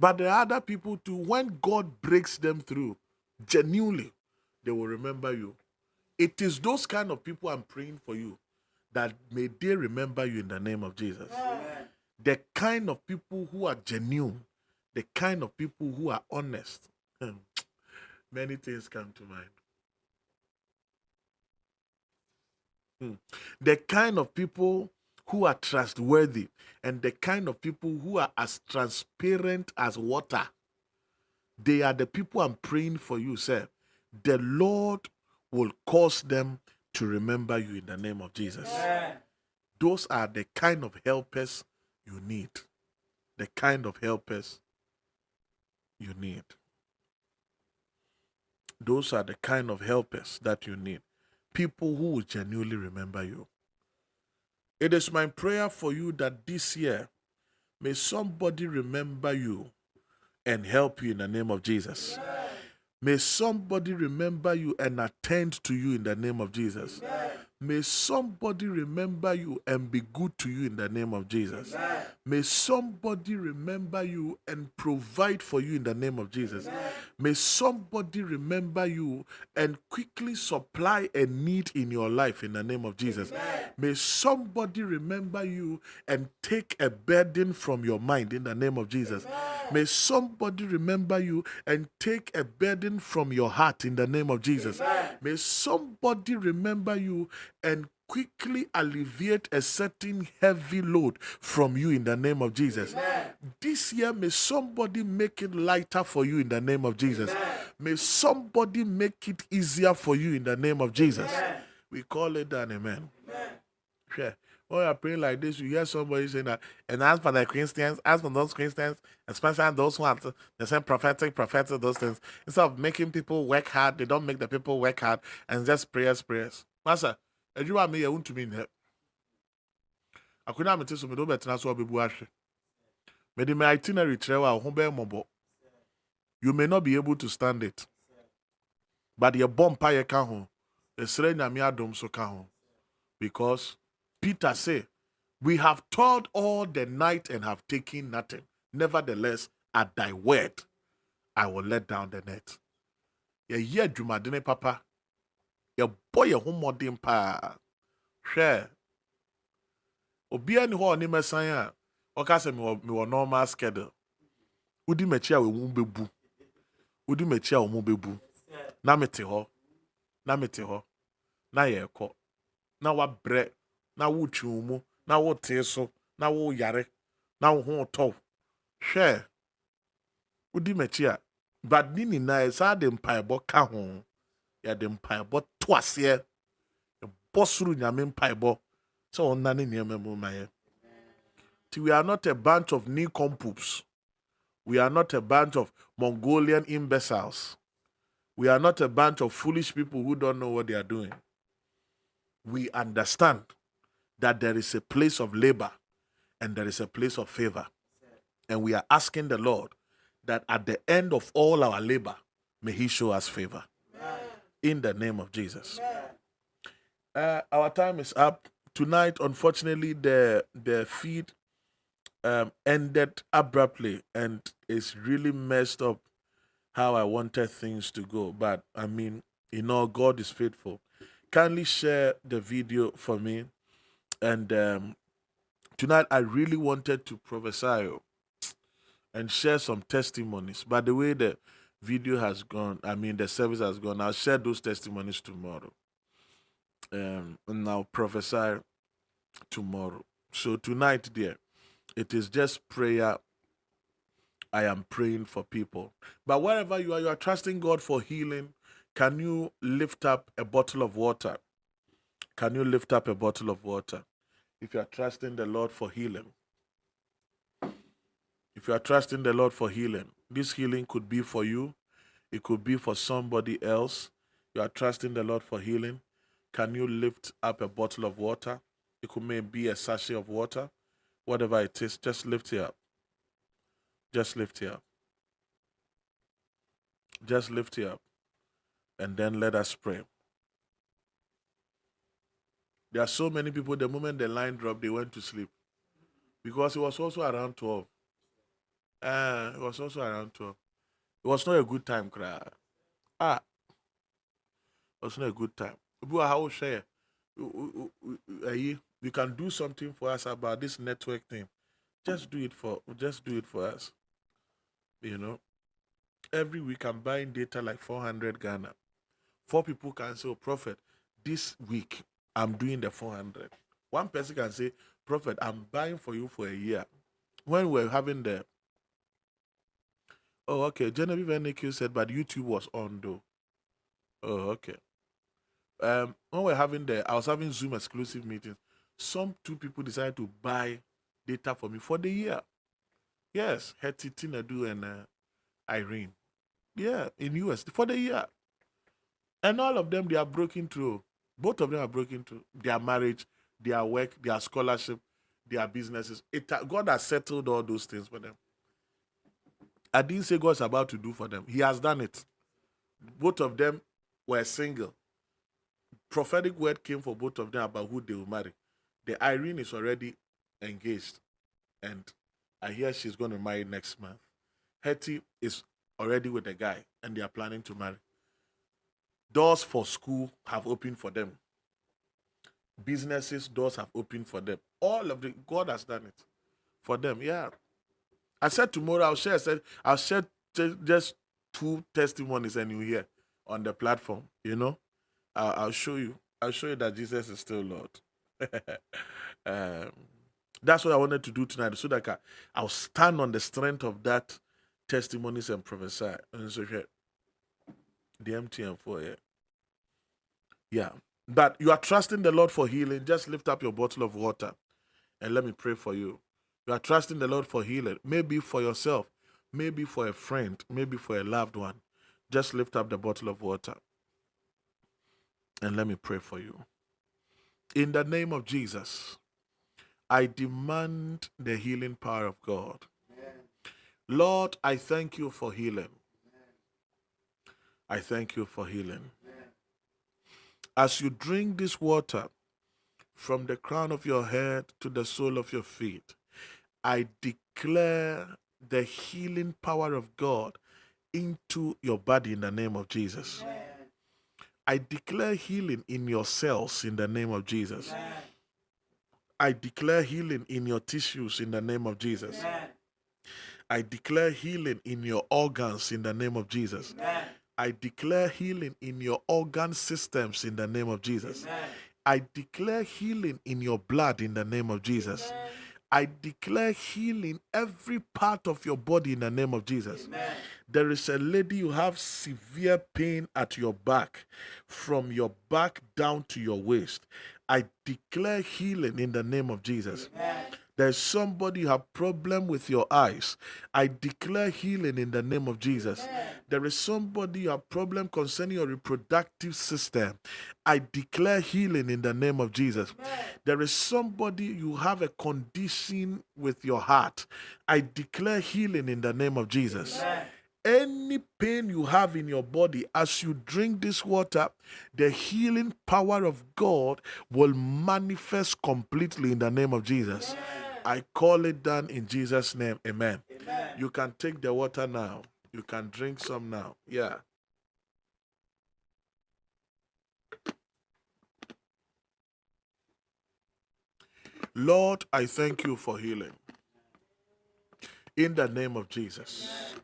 but there are other people too, when God breaks them through, genuinely, they will remember you. It is those kind of people I'm praying for you that may they remember you in the name of Jesus. Amen. The kind of people who are genuine, the kind of people who are honest. Hmm, many things come to mind. Hmm. The kind of people who are trustworthy and the kind of people who are as transparent as water. They are the people I'm praying for you, sir. The Lord will cause them to remember you in the name of Jesus. Those are the kind of helpers you need. The kind of helpers you need. Those are the kind of helpers that you need. People who will genuinely remember you. It is my prayer for you that this year may somebody remember you and help you in the name of Jesus. May somebody remember you and attend to you in the name of Jesus. May somebody remember you and be good to you in the name of Jesus. Amen. May somebody remember you and provide for you in the name of Jesus. Amen. May somebody remember you and quickly supply a need in your life in the name of Jesus. Amen. May somebody remember you and take a burden from your mind in the name of Jesus. May somebody remember you and take a burden from your heart in the name of Jesus. May somebody remember you and quickly alleviate a certain heavy load from you in the name of Jesus. Amen. This year, may somebody make it lighter for you in the name of Jesus. Amen. May somebody make it easier for you in the name of Jesus. Amen. We call it an amen. Sure. When you're praying like this, you hear somebody saying that, and as for the Christians, as for those Christians, especially those who have the same prophetic, prophetic, those things, instead of making people work hard, they don't make the people work hard and just prayers, prayers. Master, adwuma a meyɛ wontumi nyɛ akonnwa mete so mede wobɛtena so wobɛbu ahwɛ. Mede my itinerary kyerɛ wo a wo ho bɛyɛ you may not be able to stand it. But yɛbɔ mpa yɛ ka ho. Ɛsrɛ nyame adom so ka ho. Because peter say we have toiled all the night and have taken nothing. Nevertheless at thy word i will let down the net. Yɛyɛ adwumadene papa yɛbɔ yɛn ho mmɔden paa hwɛ obiara ni hɔ a ɔne mɛsan a ɔka sɛ mewɔ mewɔ normal schedule. Wodi m'akyi a wɔn bɛbu wodi m'akyi a wɔn bɛbu na mete hɔ. Na mete hɔ. Na yɛrekɔ. Na wabrɛ. Na wotwi wɔn mu. Na wotee so. Na woyare. Na wo ho tɔw. Hwɛ wodi m'akyi a but ne nyinaa saa de mpaebɔ ka ho. Yɛde mpaebɔ to aseɛ. We are not a bunch of nincompoops we are not a bunch of mongolian imbeciles. We are not a bunch of foolish people who don't know what they are doing. We understand that there is a place of labor and there is a place of favor. And we are asking the lord that at the end of all our labor may he show us favor in the name of Jesus. Uh, our time is up tonight. Unfortunately, the the feed um, ended abruptly, and it's really messed up how I wanted things to go. But I mean, You know, God is faithful. Kindly share the video for me. And um, tonight, I really wanted to prophesy and share some testimonies. By the way, the video has gone, I mean, the service has gone, I'll share those testimonies tomorrow. Um, and I'll prophesy tomorrow. So tonight, dear, it is just prayer. I am praying for people. But wherever you are, you are trusting God for healing. Can you lift up a bottle of water? Can you lift up a bottle of water? If you are trusting the Lord for healing. If you are trusting the Lord for healing, this healing could be for you, it could be for somebody else. You are trusting the Lord for healing. Can you lift up a bottle of water? It could maybe be a sachet of water, whatever it is, just lift it up. Just lift it up. Just lift it up. And then let us pray. There are so many people, the moment the line dropped, they went to sleep. Because it was also around 12. Uh, it was also around 12. It was not a good time, cry. Ah. It was not a good time. How share? you can do something for us about this network thing. Just do it for just do it for us. You know. Every week I'm buying data like 400 Ghana. Four people can say, oh, Prophet, this week I'm doing the 400. One person can say, Prophet, I'm buying for you for a year. When we're having the Oh, okay. Genevieve NQ said, but YouTube was on though. Oh, okay. Um, when we're having the, I was having Zoom exclusive meetings some two people decided to buy data for me for the year. Yes, Hetty Tinadu and uh, Irene. Yeah, in US for the year. And all of them, they are broken through. Both of them are broken through their marriage, their work, their scholarship, their businesses. It, God has settled all those things for them. I didn't say God's about to do for them. He has done it. Both of them were single. Prophetic word came for both of them about who they will marry. The Irene is already engaged, and I hear she's going to marry next month. Hetty is already with the guy, and they are planning to marry. Doors for school have opened for them. Businesses doors have opened for them. All of the God has done it for them. Yeah. I said tomorrow I'll share. I said I'll share just two testimonies, and you hear on the platform. You know, I'll, I'll show you. I'll show you that Jesus is still Lord. um, that's what I wanted to do tonight, so that I'll stand on the strength of that testimonies and prophesy. And so here, the MTN for yeah. Yeah. But you are trusting the Lord for healing. Just lift up your bottle of water and let me pray for you. You are trusting the Lord for healing, maybe for yourself, maybe for a friend, maybe for a loved one. Just lift up the bottle of water and let me pray for you. In the name of Jesus, I demand the healing power of God. Lord, I thank you for healing. I thank you for healing. As you drink this water from the crown of your head to the sole of your feet, I declare the healing power of God into your body in the name of Jesus. Amen. I declare healing in your cells in the name of Jesus. Amen. I declare healing in your tissues in the name of Jesus. Amen. I declare healing in your organs in the name of Jesus. Amen. I declare healing in your organ systems in the name of Jesus. I declare healing in your blood in the name of Jesus. I declare healing every part of your body in the name of Jesus. Amen. There is a lady you have severe pain at your back, from your back down to your waist. I declare healing in the name of Jesus. Amen. There's somebody you have problem with your eyes. I declare healing in the name of Jesus. Amen. There is somebody you have problem concerning your reproductive system. I declare healing in the name of Jesus. Amen. There is somebody you have a condition with your heart. I declare healing in the name of Jesus. Amen any pain you have in your body as you drink this water the healing power of god will manifest completely in the name of jesus I call it done in Jesus' name. Amen. Amen. You can take the water now. You can drink some now. Yeah. Lord, I thank you for healing. In the name of Jesus,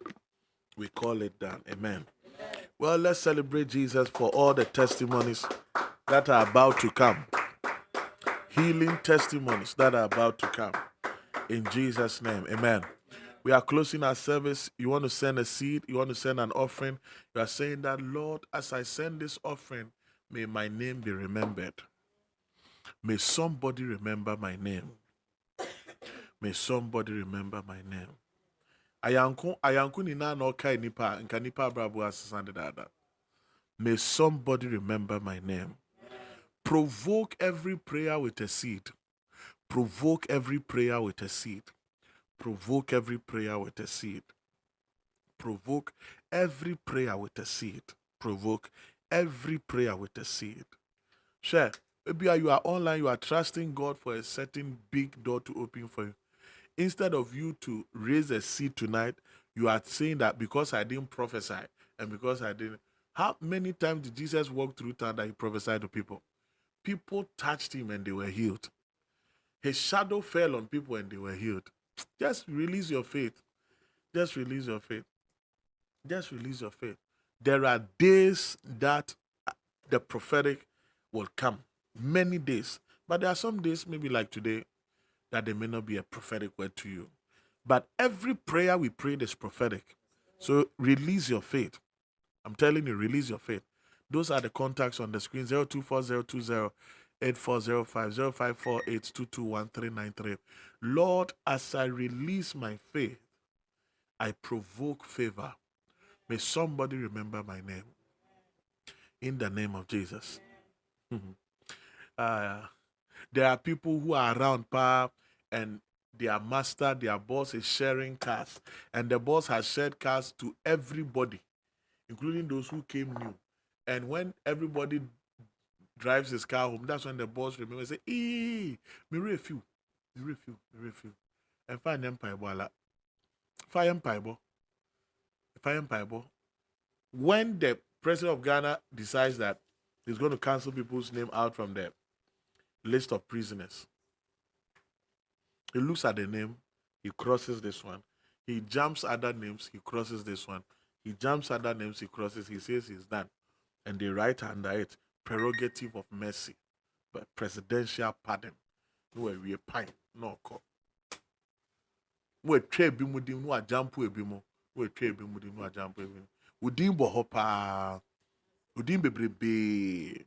we call it done. Amen. Well, let's celebrate Jesus for all the testimonies that are about to come. Healing testimonies that are about to come. In Jesus' name. Amen. We are closing our service. You want to send a seed, you want to send an offering. You are saying that, Lord, as I send this offering, may my name be remembered. May somebody remember my name. May somebody remember my name. May somebody remember my name. Provoke every prayer with a seed. Provoke every prayer with a seed. Provoke every prayer with a seed. Provoke every prayer with a seed. Provoke every prayer with a seed. Share. Maybe you are online, you are trusting God for a certain big door to open for you. Instead of you to raise a seed tonight, you are saying that because I didn't prophesy and because I didn't. How many times did Jesus walk through town that he prophesied to people? People touched him and they were healed. His shadow fell on people and they were healed. Just release your faith. Just release your faith. Just release your faith. There are days that the prophetic will come many days. But there are some days, maybe like today, that there may not be a prophetic word to you. But every prayer we prayed is prophetic. So release your faith. I'm telling you, release your faith. Those are the contacts on the screen 024020 8405 Lord, as I release my faith, I provoke favor. May somebody remember my name. In the name of Jesus. Uh, there are people who are around power and their master, their boss is sharing cars, and the boss has shared cars to everybody, including those who came new. And when everybody drives his car home, that's when the boss remembers say, "Ee, me refuel, me refuel, me refuel," and find empire bola, fire empire bo, oh. fire empire bo. Oh. When the president of Ghana decides that he's going to cancel people's name out from there list of prisoners. He looks at the name, he crosses this one. He jumps other names, he crosses this one. He jumps other names, he crosses, he says he's done. And they write under it prerogative of mercy, but presidential pardon. No, we a pine, no call. We tray bimudim, no a jump ebi mu. We tray bimudim, no a jump ebi mu. Udin bo hopa. Udin bebrebe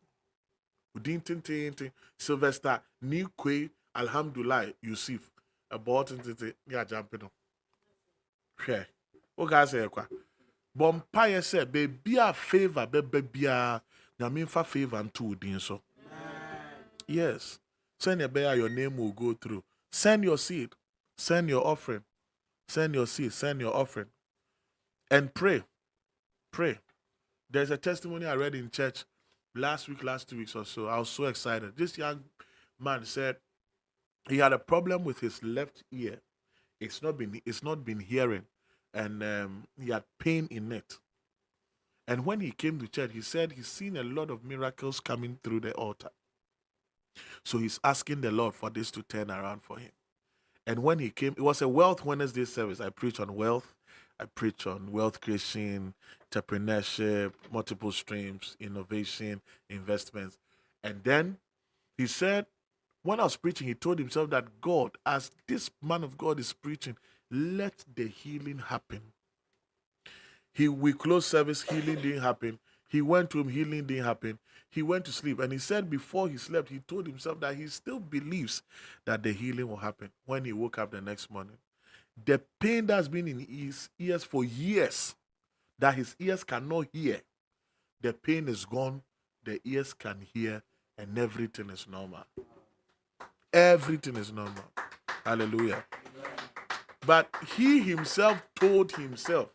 din tententen sylvester nikwe alhamdulillah yusuf ɛbɔɔ tententen ne agyampe no hwɛ wokaa sɛ ɛkwa bɔ mpaeɛ sɛ beebi a favour bɛba biara nyame mfa favour nto wo din so. Yes. Send ɛbɛyɛ a your name will go through. Send your seed. Send your offering. Send your seed. Send your offering. And pray. Pray. There's a testimony i read in church last week, last two weeks or so, I was so excited. This young man said he had a problem with his left ear. It's not been it's not been hearing, and um, he had pain in it. And when he came to church, he said he's seen a lot of miracles coming through the altar. So he's asking the Lord for this to turn around for him. And when he came, it was a Wealth Wednesday service. I preach on wealth. I preach on wealth creation, entrepreneurship, multiple streams, innovation, investments. And then he said, when I was preaching, he told himself that God, as this man of God is preaching, let the healing happen. He we closed service, healing didn't happen. He went to him, healing didn't happen. He went to sleep, and he said before he slept, he told himself that he still believes that the healing will happen. When he woke up the next morning, the pain that's been in his ears for years that his ears cannot hear. The pain is gone, the ears can hear, and everything is normal. Everything is normal. Hallelujah. But he himself told himself,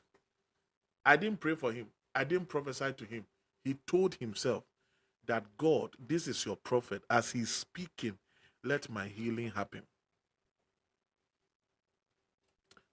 I didn't pray for him, I didn't prophesy to him. He told himself that God, this is your prophet. As he's speaking, let my healing happen.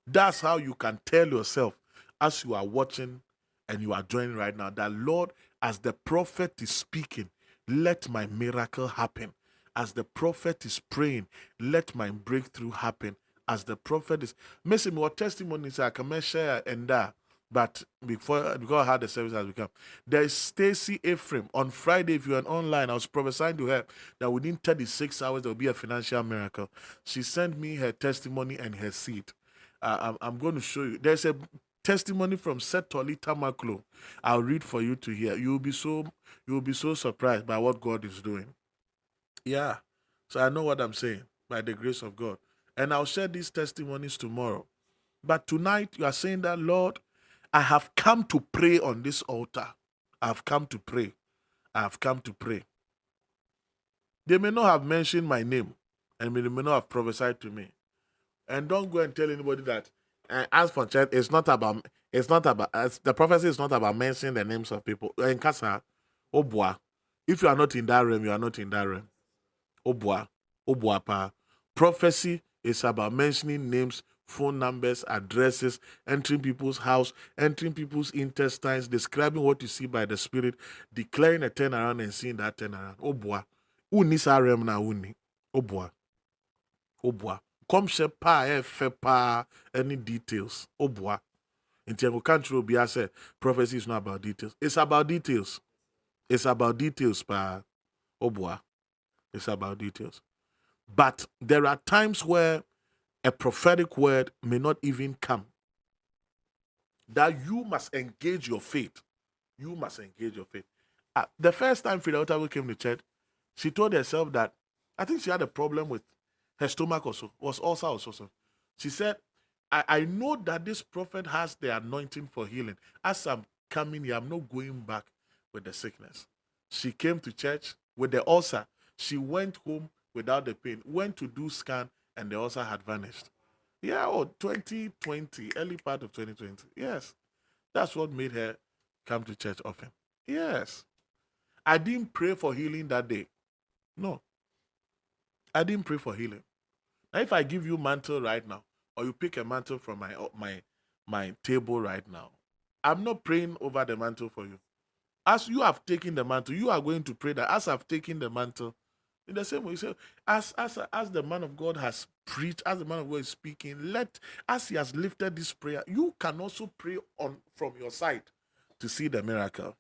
That's how you can tell yourself as you are watching and you are joining right now that Lord, as the prophet is speaking, let my miracle happen. as the prophet is praying, let my breakthrough happen. As the prophet is, missing more testimonies I can share and that. But before because how the service has become, there is Stacy Ephraim on Friday. If you're online, I was prophesying to her that within 36 hours there will be a financial miracle. She sent me her testimony and her seed. Uh, I'm, I'm going to show you. There's a testimony from Setoli Tamaklo. I'll read for you to hear. You'll be so you'll be so surprised by what God is doing. Yeah. So I know what I'm saying by the grace of God. And I'll share these testimonies tomorrow. But tonight you are saying that Lord, I have come to pray on this altar. I have come to pray. I have come to pray. They may not have mentioned my name and they may not have prophesied to me. And don't go and tell anybody that. And as for church, it's not about it's not about the prophecy is not about mentioning the names of people. Eh, in Kasa, Obwa. If you are not in that realm, you are not in that realm. Obwa. Obwa pa. Prophecy is about mentioning names phone numbers, addresses, entering people's house, entering people's intestines, describing what you see by the spirit, declaring a turnaround and seeing that turnaround. Oh boy. Uni sarem na uni. Oh boy. Oh boy. Come pa eh, efe pa any details. Oh boy. In Tiago country be I said prophecy is not about details. It's about details. It's about details, pa. Oh boy. It's about details. But there are times where a prophetic word may not even come. That you must engage your faith. You must engage your faith. Uh, the first time Frida Otago came to church, she told herself that I think she had a problem with her stomach also, was also also. She said, I, I know that this prophet has the anointing for healing. As I'm coming here, I'm not going back with the sickness. She came to church with the ulcer. She went home without the pain, went to do scan, and the ulcer had vanished. Yeah, oh, 2020, early part of 2020. Yes. That's what made her come to church often. Yes. I didn't pray for healing that day. No. I didn't pray for healing. Now, if I give you mantle right now, or you pick a mantle from my uh, my my table right now, I'm not praying over the mantle for you. As you have taken the mantle, you are going to pray that as I've taken the mantle, in the same way, so as as as the man of God has preached, as the man of God is speaking, let as he has lifted this prayer, you can also pray on from your side to see the miracle.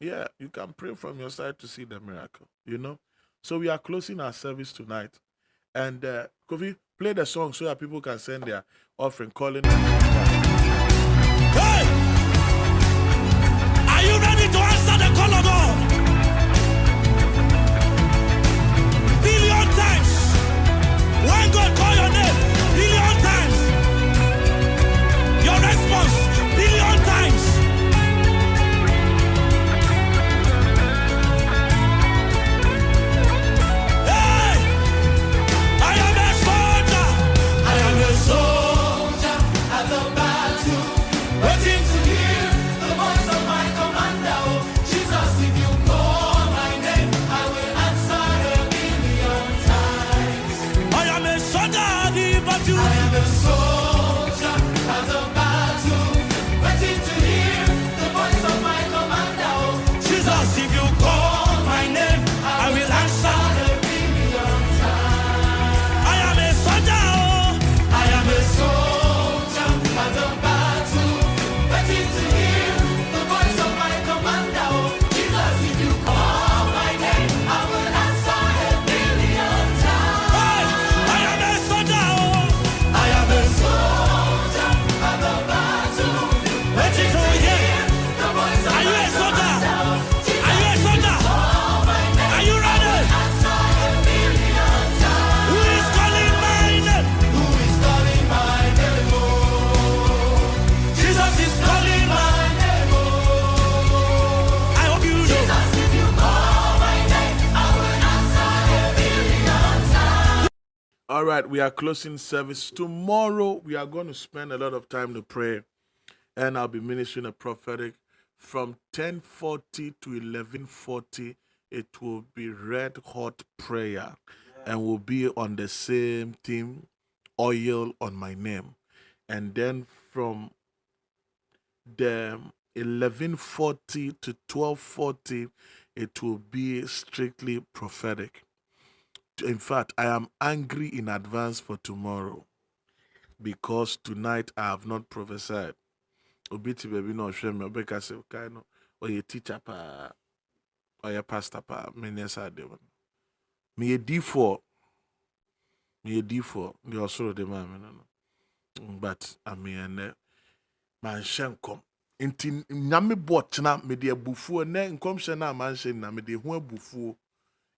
Yeah, you can pray from your side to see the miracle. You know, so we are closing our service tonight, and uh, Kofi, play the song so that people can send their offering, calling. Hey, we are closing service. Tomorrow, we are going to spend a lot of time to pray, and I'll be ministering a prophetic from 10:40 to 11:40. It will be red hot prayer, and will be on the same theme, oil on my name, and then from the 11:40 to 12:40 it will be strictly prophetic. In fact, I am angry in advance for tomorrow because tonight I have not prophesied. Obi ti baby no hwɛ me obeka sɛ kai no ɔyɛ teacher paa ɔyɛ pastor paa menyɛ saa de no. Meyɛ d4 meyɛ d4 deɛ ɔsoro de maa me no no. But ameɛ nnɛ manhyɛ nkɔm. Nti nyame bɔ kyena mede abufuo nɛ nkɔmhyɛ no a manhyɛ na mede ho abufuo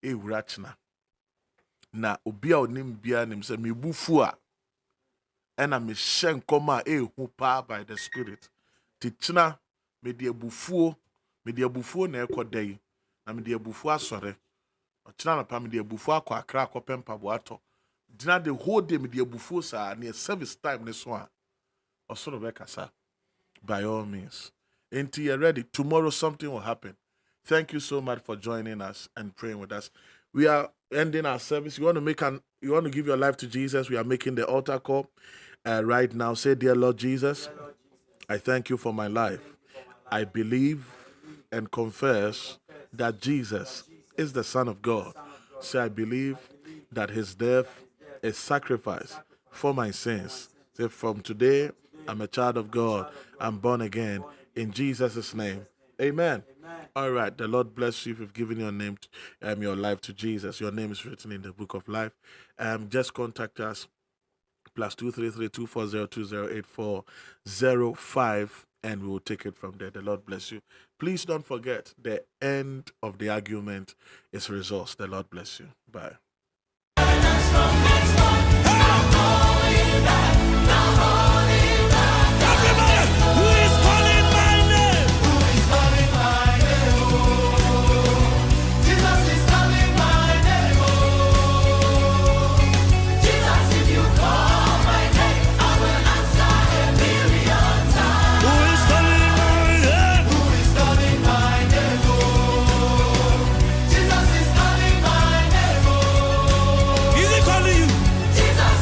ɛwura kyena na obi a ɔnim biara nim sɛ mebufuo a ɛna mehyɛ nkɔm a ɛɛhu paa by the spirit. Te kyena mede abufuo mede abufuo na ɛkɔ da yi na mede abufuo asɔre. Ɔkyena napa mede abufuo akɔ akra akɔpɛ mpaboa atɔ. Gyina the whole day mede abufuo saa neɛ service time ne so a ɔsoro bɛkasa. By all means. Nti yɛ ready. Tomorrow something will happen. Thank you so much for joining us and praying with us. We are ending our service you want to make an you want to give your life to jesus we are making the altar call uh, right now. Say dear lord jesus i thank you for my life. I believe and confess that jesus is the son of god. Say i believe that his death is sacrifice for my sins. Say from today i'm a child of god. I'm born again. In jesus' name amen all right. The Lord bless you if you've given your name, um, your life to Jesus. Your name is written in the book of life. Um, just contact us plus two three three two four zero two zero eight four zero five, and we will take it from there. The Lord bless you. Please don't forget the end of the argument is resource. The Lord bless you. Bye.